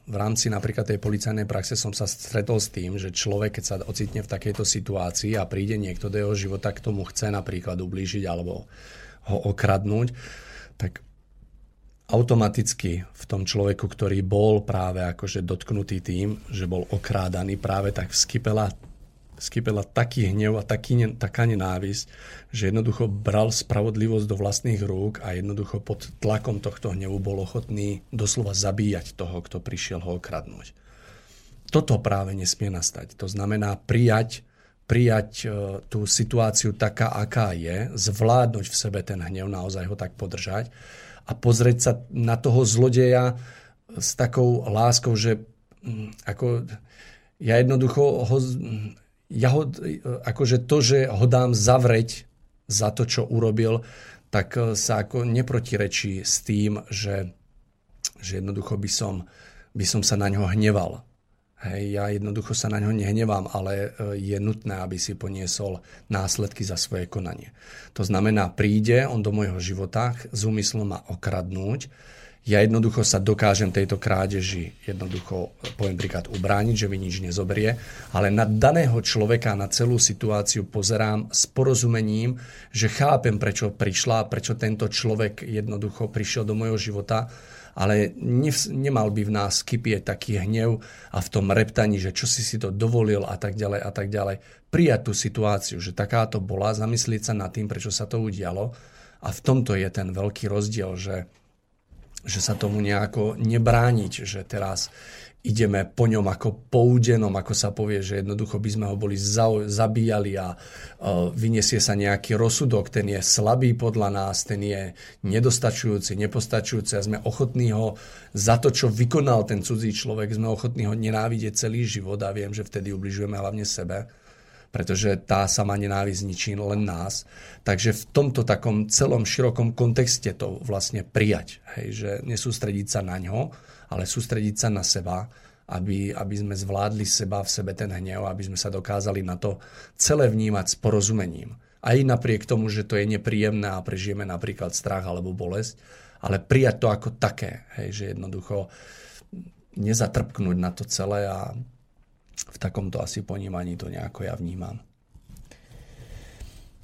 v rámci napríklad tej policajnej praxe som sa stretol s tým, že človek, keď sa ocitne v takejto situácii a príde niekto do jeho života, k tomu chce napríklad ublížiť alebo ho okradnúť, tak automaticky v tom človeku, ktorý bol práve akože dotknutý tým, že bol okrádaný, práve tak vskypela skypela taký hnev a taký, taká nenávisť, že jednoducho bral spravodlivosť do vlastných rúk a jednoducho pod tlakom tohto hnevu bol ochotný doslova zabíjať toho, kto prišiel ho okradnúť. Toto práve nesmie nastať. To znamená prijať, prijať e, tú situáciu taká, aká je, zvládnuť v sebe ten hnev, naozaj ho tak podržať a pozrieť sa na toho zlodeja s takou láskou, že mm, ako ja jednoducho ho ja ho, akože to, že ho dám zavrieť za to, čo urobil, tak e, sa ako neprotirečí s tým, že, že jednoducho by som, by som sa na ňo hneval. Hej, ja jednoducho sa na ňo nehnevám, ale e, je nutné, aby si poniesol následky za svoje konanie. To znamená, príde on do môjho života s úmyslom ma okradnúť, ja jednoducho sa dokážem tejto krádeži jednoducho, poviem príklad, ubrániť, že mi nič nezobrie, ale na daného človeka, na celú situáciu pozerám s porozumením, že chápem, prečo prišla, prečo tento človek jednoducho prišiel do môjho života, ale nemal by v nás kypieť taký hnev a v tom reptaní, že čo si si to dovolil a tak ďalej a tak ďalej. Prijať tú situáciu, že takáto bola, zamyslieť sa nad tým, prečo sa to udialo a v tomto je ten veľký rozdiel, že že sa tomu nejako nebrániť, že teraz ideme po ňom ako poudenom, ako sa povie, že jednoducho by sme ho boli za, zabíjali a uh, vyniesie sa nejaký rozsudok, ten je slabý podľa nás, ten je nedostačujúci, nepostačujúci a sme ochotní ho za to, čo vykonal ten cudzí človek, sme ochotní ho nenávidieť celý život a viem, že vtedy ubližujeme hlavne sebe pretože tá sama nenávisť ničí len nás. Takže v tomto takom celom širokom kontexte to vlastne prijať, hej, že nesústrediť sa na ňo, ale sústrediť sa na seba, aby, aby sme zvládli seba v sebe ten hnev, aby sme sa dokázali na to celé vnímať s porozumením. Aj napriek tomu, že to je nepríjemné a prežijeme napríklad strach alebo bolesť, ale prijať to ako také, hej, že jednoducho nezatrpknúť na to celé a takomto asi ponímaní to nejako ja vnímam.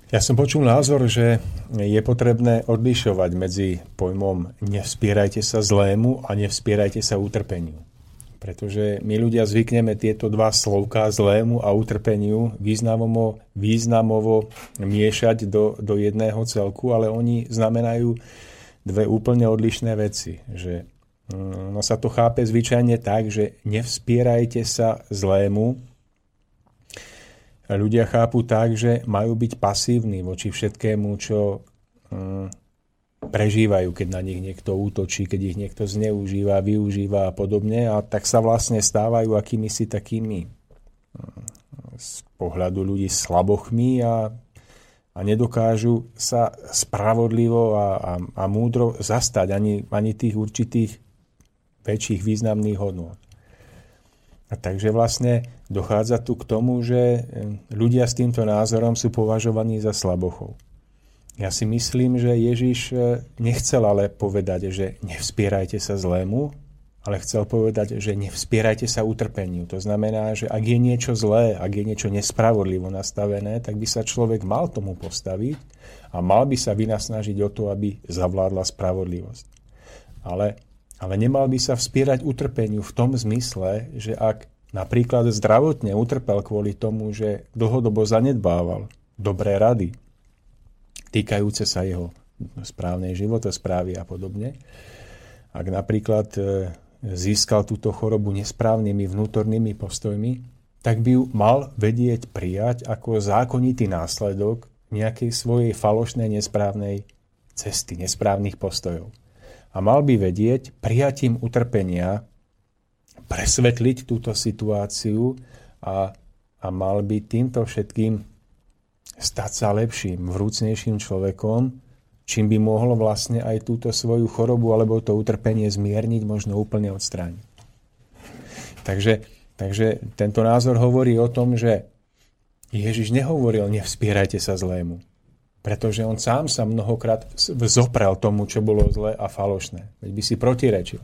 Ja som počul názor, že je potrebné odlišovať medzi pojmom nevspierajte sa zlému a nevspierajte sa utrpeniu. Pretože my ľudia zvykneme tieto dva slovka zlému a utrpeniu významovo, významovo miešať do, do jedného celku, ale oni znamenajú dve úplne odlišné veci. Že no sa to chápe zvyčajne tak, že nevspierajte sa zlému. Ľudia chápu tak, že majú byť pasívni voči všetkému, čo mm, prežívajú, keď na nich niekto útočí, keď ich niekto zneužíva, využíva a podobne. A tak sa vlastne stávajú akými si takými mm, z pohľadu ľudí slabochmi a, a nedokážu sa spravodlivo a, a, a múdro zastať ani, ani tých určitých väčších významných hodnôt. A takže vlastne dochádza tu k tomu, že ľudia s týmto názorom sú považovaní za slabochov. Ja si myslím, že Ježiš e, nechcel ale povedať, že nevspierajte sa zlému, ale chcel povedať, že nevspierajte sa utrpeniu. To znamená, že ak je niečo zlé, ak je niečo nespravodlivo nastavené, tak by sa človek mal tomu postaviť a mal by sa vynasnažiť o to, aby zavládla spravodlivosť. Ale ale nemal by sa vspierať utrpeniu v tom zmysle, že ak napríklad zdravotne utrpel kvôli tomu, že dlhodobo zanedbával dobré rady týkajúce sa jeho správnej životosprávy a podobne, ak napríklad e, získal túto chorobu nesprávnymi vnútornými postojmi, tak by ju mal vedieť prijať ako zákonitý následok nejakej svojej falošnej nesprávnej cesty, nesprávnych postojov a mal by vedieť prijatím utrpenia presvetliť túto situáciu a, a mal by týmto všetkým stať sa lepším, vrúcnejším človekom, čím by mohol vlastne aj túto svoju chorobu alebo to utrpenie zmierniť, možno úplne odstrániť. Takže, takže tento názor hovorí o tom, že Ježiš nehovoril, nevspierajte sa zlému pretože on sám sa mnohokrát zoprel tomu, čo bolo zlé a falošné. Veď by si protirečil.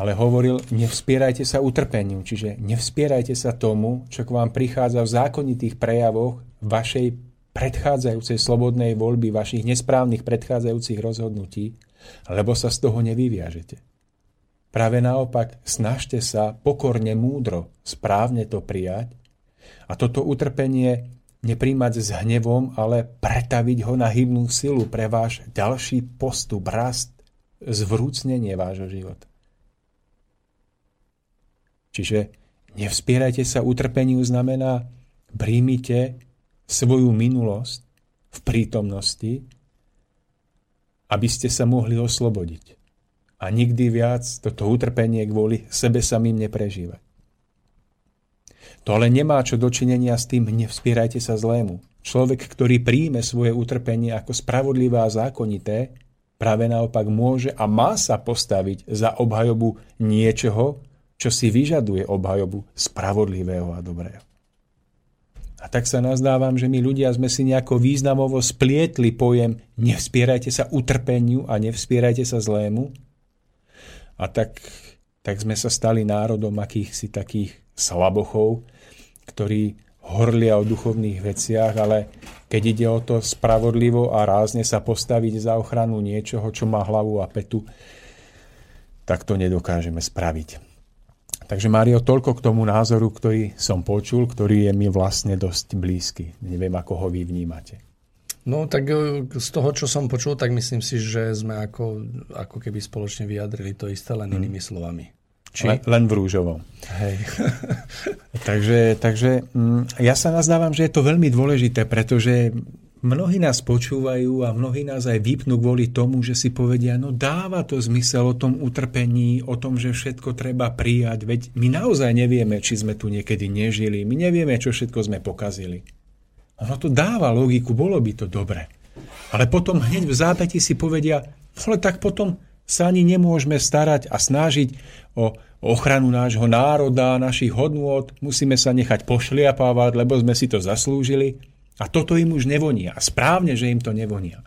Ale hovoril, nevspierajte sa utrpeniu, čiže nevspierajte sa tomu, čo k vám prichádza v zákonitých prejavoch vašej predchádzajúcej slobodnej voľby, vašich nesprávnych predchádzajúcich rozhodnutí, lebo sa z toho nevyviažete. Práve naopak, snažte sa pokorne múdro, správne to prijať a toto utrpenie nepríjmať s hnevom, ale pretaviť ho na hybnú silu pre váš ďalší postup, rast, zvrúcnenie vášho života. Čiže nevspierajte sa utrpeniu znamená príjmite svoju minulosť v prítomnosti, aby ste sa mohli oslobodiť. A nikdy viac toto utrpenie kvôli sebe samým neprežívať. To ale nemá čo dočinenia s tým nevspierajte sa zlému. Človek, ktorý príjme svoje utrpenie ako spravodlivé a zákonité, práve naopak môže a má sa postaviť za obhajobu niečoho, čo si vyžaduje obhajobu spravodlivého a dobrého. A tak sa nazdávam, že my ľudia sme si nejako významovo splietli pojem nevspierajte sa utrpeniu a nevspierajte sa zlému A tak, tak sme sa stali národom akýchsi takých slabochov, ktorí horlia o duchovných veciach, ale keď ide o to spravodlivo a rázne sa postaviť za ochranu niečoho, čo má hlavu a petu, tak to nedokážeme spraviť. Takže Mário, toľko k tomu názoru, ktorý som počul, ktorý je mi vlastne dosť blízky. Neviem, ako ho vy vnímate. No tak e, z toho, čo som počul, tak myslím si, že sme ako, ako keby spoločne vyjadrili to isté len hmm. inými slovami. Či? Len, len v rúžovom. Hej. *laughs* takže takže mm, ja sa nazdávam, že je to veľmi dôležité, pretože Mnohí nás počúvajú a mnohí nás aj vypnú kvôli tomu, že si povedia, no dáva to zmysel o tom utrpení, o tom, že všetko treba prijať, veď my naozaj nevieme, či sme tu niekedy nežili, my nevieme, čo všetko sme pokazili. Ono to dáva logiku, bolo by to dobre. Ale potom hneď v zápäti si povedia, ale tak potom sa ani nemôžeme starať a snažiť o ochranu nášho národa, našich hodnôt, musíme sa nechať pošliapávať, lebo sme si to zaslúžili. A toto im už nevonia. A správne, že im to nevonia.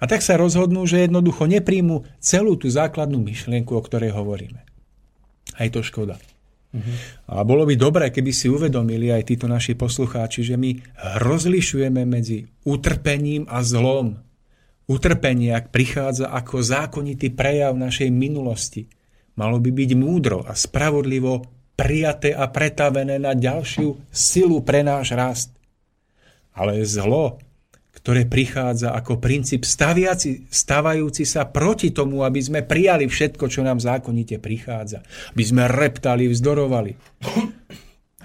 A tak sa rozhodnú, že jednoducho nepríjmu celú tú základnú myšlienku, o ktorej hovoríme. A je to škoda. Uh-huh. A bolo by dobré, keby si uvedomili aj títo naši poslucháči, že my rozlišujeme medzi utrpením a zlom. Utrpenie, prichádza ako zákonitý prejav našej minulosti, malo by byť múdro a spravodlivo prijaté a pretavené na ďalšiu silu pre náš rast ale zlo, ktoré prichádza ako princíp staviaci, stavajúci sa proti tomu, aby sme prijali všetko, čo nám zákonite prichádza. Aby sme reptali, vzdorovali.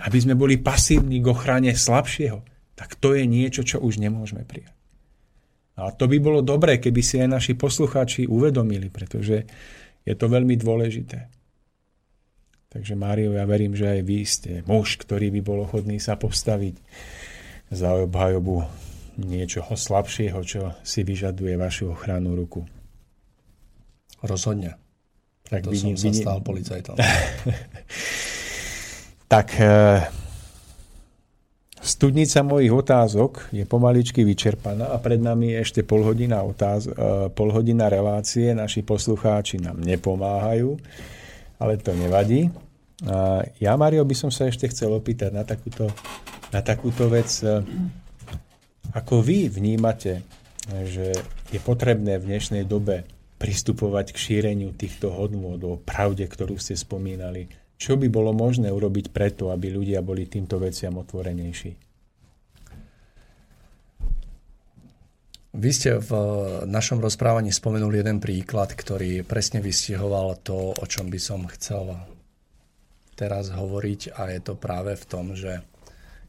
Aby sme boli pasívni k ochrane slabšieho. Tak to je niečo, čo už nemôžeme prijať. A to by bolo dobré, keby si aj naši poslucháči uvedomili, pretože je to veľmi dôležité. Takže Mário, ja verím, že aj vy ste muž, ktorý by bol ochotný sa postaviť za obhajobu niečoho slabšieho, čo si vyžaduje vašu ochrannú ruku. Rozhodne. Tak to som sa stal policajtom. *laughs* tak e, studnica mojich otázok je pomaličky vyčerpaná a pred nami je ešte pol hodina, otáz- e, pol relácie. Naši poslucháči nám nepomáhajú, ale to nevadí. Ja, Mario, by som sa ešte chcel opýtať na takúto na takúto vec. E, ako vy vnímate, že je potrebné v dnešnej dobe pristupovať k šíreniu týchto hodnôt o pravde, ktorú ste spomínali? Čo by bolo možné urobiť preto, aby ľudia boli týmto veciam otvorenejší? Vy ste v našom rozprávaní spomenuli jeden príklad, ktorý presne vystihoval to, o čom by som chcel teraz hovoriť a je to práve v tom, že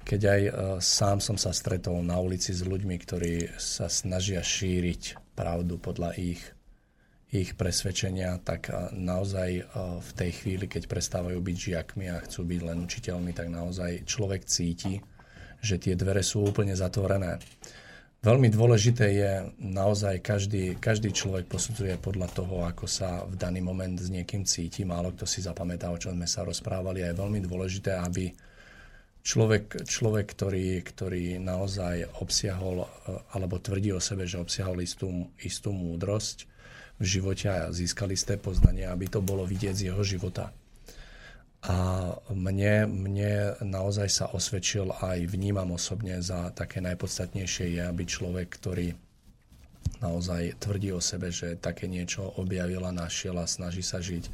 keď aj e, sám som sa stretol na ulici s ľuďmi, ktorí sa snažia šíriť pravdu podľa ich, ich presvedčenia, tak e, naozaj e, v tej chvíli, keď prestávajú byť žiakmi a chcú byť len učiteľmi, tak naozaj človek cíti, že tie dvere sú úplne zatvorené. Veľmi dôležité je naozaj každý, každý človek posudzuje podľa toho, ako sa v daný moment s niekým cíti. Málo kto si zapamätá, o čom sme sa rozprávali. A je veľmi dôležité, aby človek, človek ktorý, ktorý naozaj obsiahol, eh, alebo tvrdí o sebe, že obsiahol istú, istú múdrosť v živote a získal isté poznanie, aby to bolo vidieť z jeho života. A mne, mne naozaj sa osvedčil aj vnímam osobne za také najpodstatnejšie je, aby človek, ktorý naozaj tvrdí o sebe, že také niečo objavil a našiel a snaží sa žiť,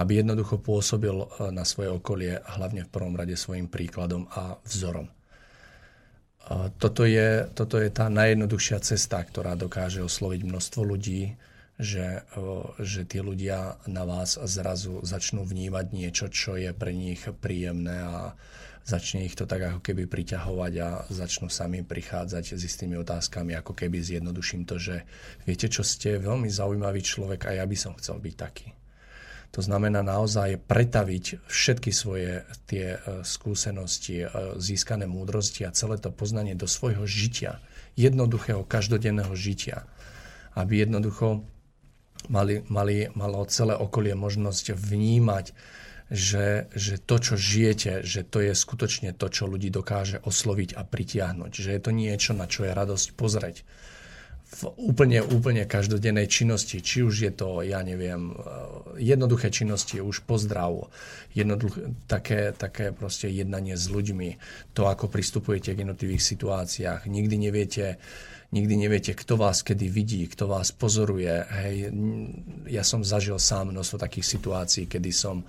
aby jednoducho pôsobil e, na svoje okolie hlavne v prvom rade svojim príkladom a vzorom. Toto je, toto je tá najjednoduchšia cesta, ktorá dokáže osloviť množstvo ľudí, že, že tí ľudia na vás zrazu začnú vnímať niečo, čo je pre nich príjemné a začne ich to tak ako keby priťahovať a začnú sami prichádzať s istými otázkami, ako keby zjednoduším to, že viete čo, ste veľmi zaujímavý človek a ja by som chcel byť taký. To znamená naozaj pretaviť všetky svoje tie e, skúsenosti, e, získané múdrosti a celé to poznanie do svojho žitia, jednoduchého, každodenného žitia. Aby jednoducho mali, mali, malo celé okolie možnosť vnímať, že, že to, čo žijete, že to je skutočne to, čo ľudí dokáže osloviť a pritiahnuť. Že je to niečo, na čo je radosť pozrieť. V úplne, úplne každodennej činnosti, či už je to, ja neviem, eh, jednoduché činnosti, už pozdrav, také, také proste jednanie s ľuďmi, to, ako pristupujete k jednotlivých situáciách, nikdy neviete, nikdy neviete, kto vás kedy vidí, kto vás pozoruje. Hej, ja som zažil sám množstvo takých situácií, kedy som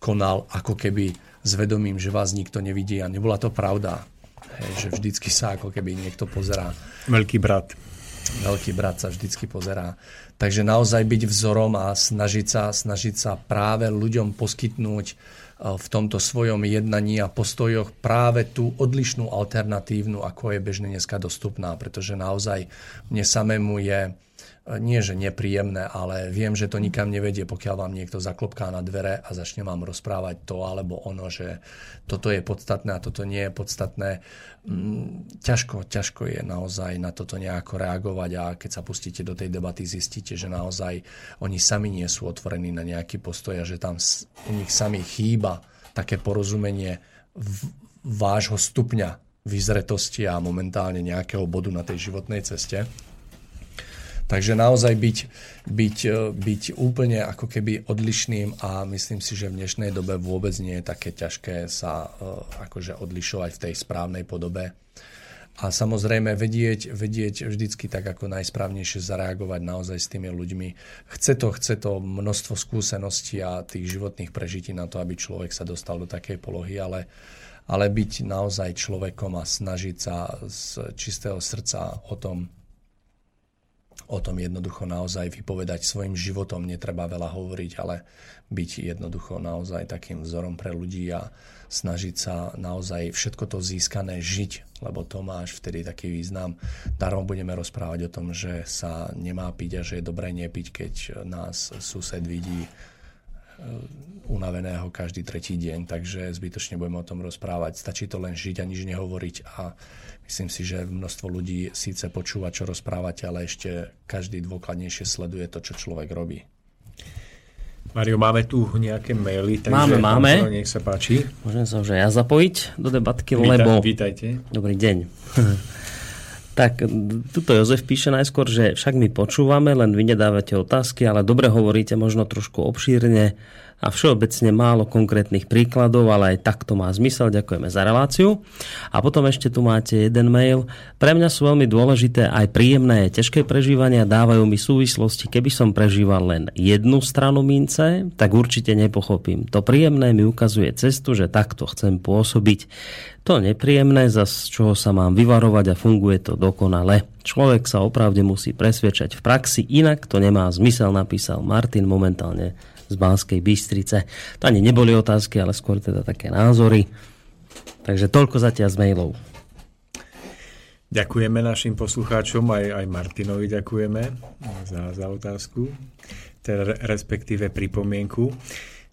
konal ako keby s vedomím, že vás nikto nevidí a nebola to pravda. Hej, že vždycky sa ako keby niekto pozerá. Veľký brat veľký brat sa vždycky pozerá. Takže naozaj byť vzorom a snažiť sa, snažiť sa práve ľuďom poskytnúť e, v tomto svojom jednaní a postojoch práve tú odlišnú alternatívnu, ako je bežne dneska dostupná, pretože naozaj mne samému je nie že nepríjemné, ale viem, že to nikam nevedie, pokiaľ vám niekto zaklopká na dvere a začne vám rozprávať to alebo ono, že toto je podstatné a toto nie je podstatné. Mm, ťažko, ťažko je naozaj na toto nejako reagovať a keď sa pustíte do tej debaty, zistíte, že naozaj oni sami nie sú otvorení na nejaký postoj a že tam u nich sami chýba také porozumenie vášho stupňa vyzretosti a momentálne nejakého bodu na tej životnej ceste. Takže naozaj byť, byť, e, byť úplne ako keby odlišným a myslím si, že v dnešnej dobe vôbec nie je také ťažké sa e, akože odlišovať v tej správnej podobe. A samozrejme vedieť, vedieť vždycky tak ako najsprávnejšie zareagovať naozaj s tými ľuďmi. Chce to, chce to množstvo skúseností a tých životných prežití na to, aby človek sa dostal do takej polohy, ale, ale byť naozaj človekom a snažiť sa z čistého srdca o tom o tom jednoducho naozaj vypovedať svojim životom. Netreba veľa hovoriť, ale byť jednoducho naozaj takým vzorom pre ľudí a snažiť sa naozaj všetko to získané žiť, lebo to máš vtedy taký význam. Darom budeme rozprávať o tom, že sa nemá piť a že je dobré nepiť, keď nás sused vidí e, unaveného každý tretí deň, takže zbytočne budeme o tom rozprávať. Stačí to len žiť a nič nehovoriť a Myslím si, že množstvo ľudí síce počúva, čo rozprávate, ale ešte každý dôkladnejšie sleduje to, čo človek robí. Mario, máme tu nejaké maily, takže máme, máme. nech sa páči. Môžem sa už aj ja zapojiť do debatky, Víta, lebo... Vítajte. Dobrý deň. *laughs* tak, tuto Jozef píše najskôr, že však my počúvame, len vy nedávate otázky, ale dobre hovoríte možno trošku obšírne a všeobecne málo konkrétnych príkladov, ale aj tak to má zmysel. Ďakujeme za reláciu. A potom ešte tu máte jeden mail. Pre mňa sú veľmi dôležité aj príjemné, ťažké prežívania, dávajú mi súvislosti. Keby som prežíval len jednu stranu mince, tak určite nepochopím. To príjemné mi ukazuje cestu, že takto chcem pôsobiť. To nepríjemné, za čoho sa mám vyvarovať a funguje to dokonale. Človek sa opravde musí presvedčať v praxi, inak to nemá zmysel, napísal Martin momentálne z Banskej Bystrice. To ani neboli otázky, ale skôr teda také názory. Takže toľko zatiaľ z mailov. Ďakujeme našim poslucháčom, aj, aj Martinovi ďakujeme za, za otázku, teda respektíve pripomienku.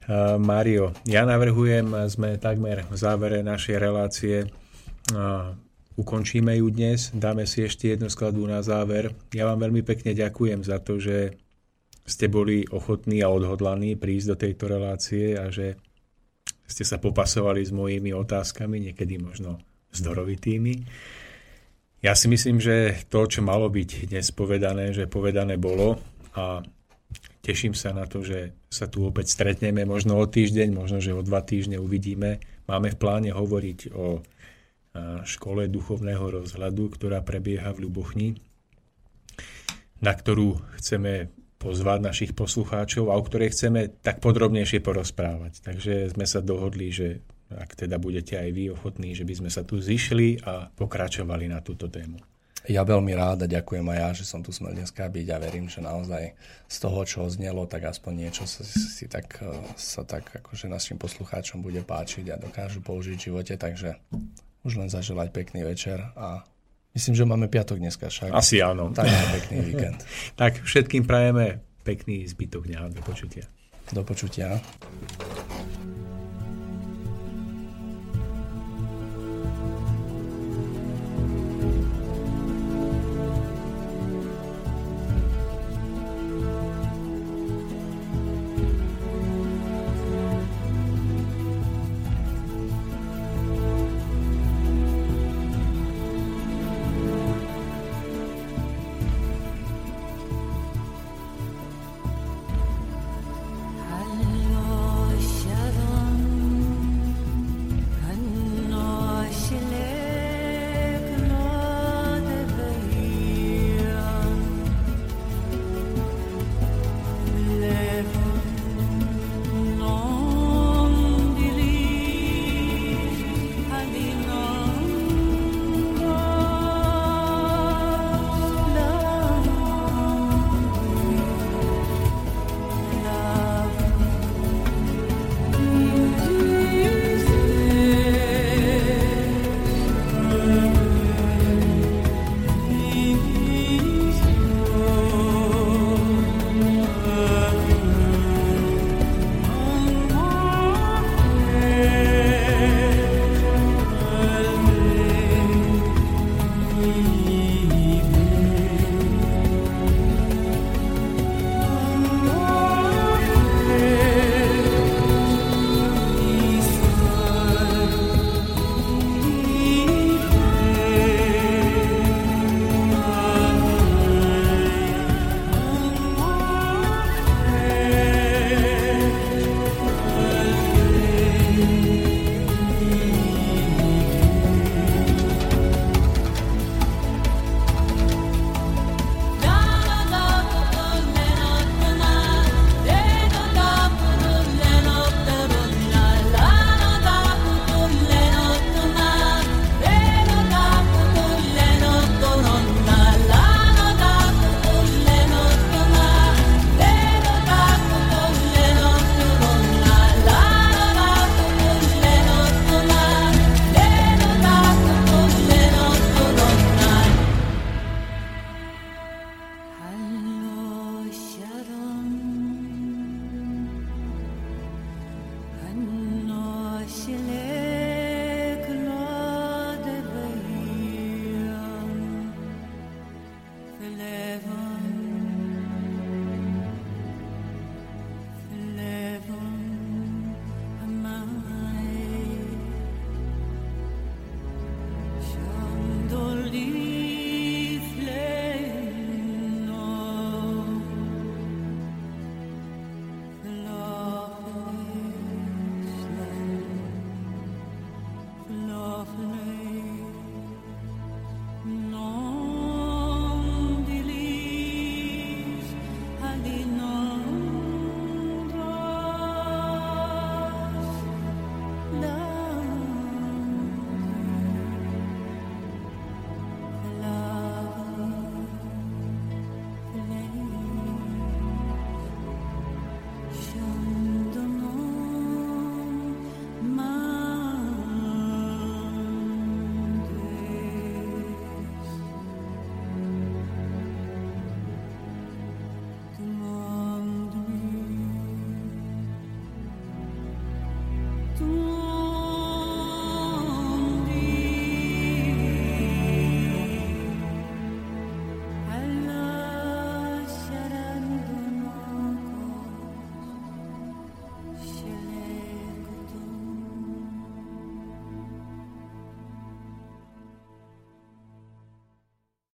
Uh, Mário, ja navrhujem, sme takmer v závere našej relácie, uh, ukončíme ju dnes, dáme si ešte jednu skladbu na záver. Ja vám veľmi pekne ďakujem za to, že ste boli ochotní a odhodlaní prísť do tejto relácie a že ste sa popasovali s mojimi otázkami, niekedy možno zdorovitými. Ja si myslím, že to, čo malo byť dnes povedané, že povedané bolo a teším sa na to, že sa tu opäť stretneme, možno o týždeň, možno, že o dva týždne uvidíme. Máme v pláne hovoriť o škole duchovného rozhľadu, ktorá prebieha v Ľubochni, na ktorú chceme pozvať našich poslucháčov a o ktorej chceme tak podrobnejšie porozprávať. Takže sme sa dohodli, že ak teda budete aj vy ochotní, že by sme sa tu zišli a pokračovali na túto tému. Ja veľmi rád a ďakujem aj ja, že som tu smel dneska byť a verím, že naozaj z toho, čo znelo, tak aspoň niečo sa, si tak, eh, sa tak akože našim poslucháčom bude páčiť a dokážu použiť v živote, takže už len zaželať pekný večer a Myslím, že máme piatok dneska však. Asi áno. Tak pekný víkend. *laughs* tak všetkým prajeme pekný zbytok dňa. Do počutia. Do počutia.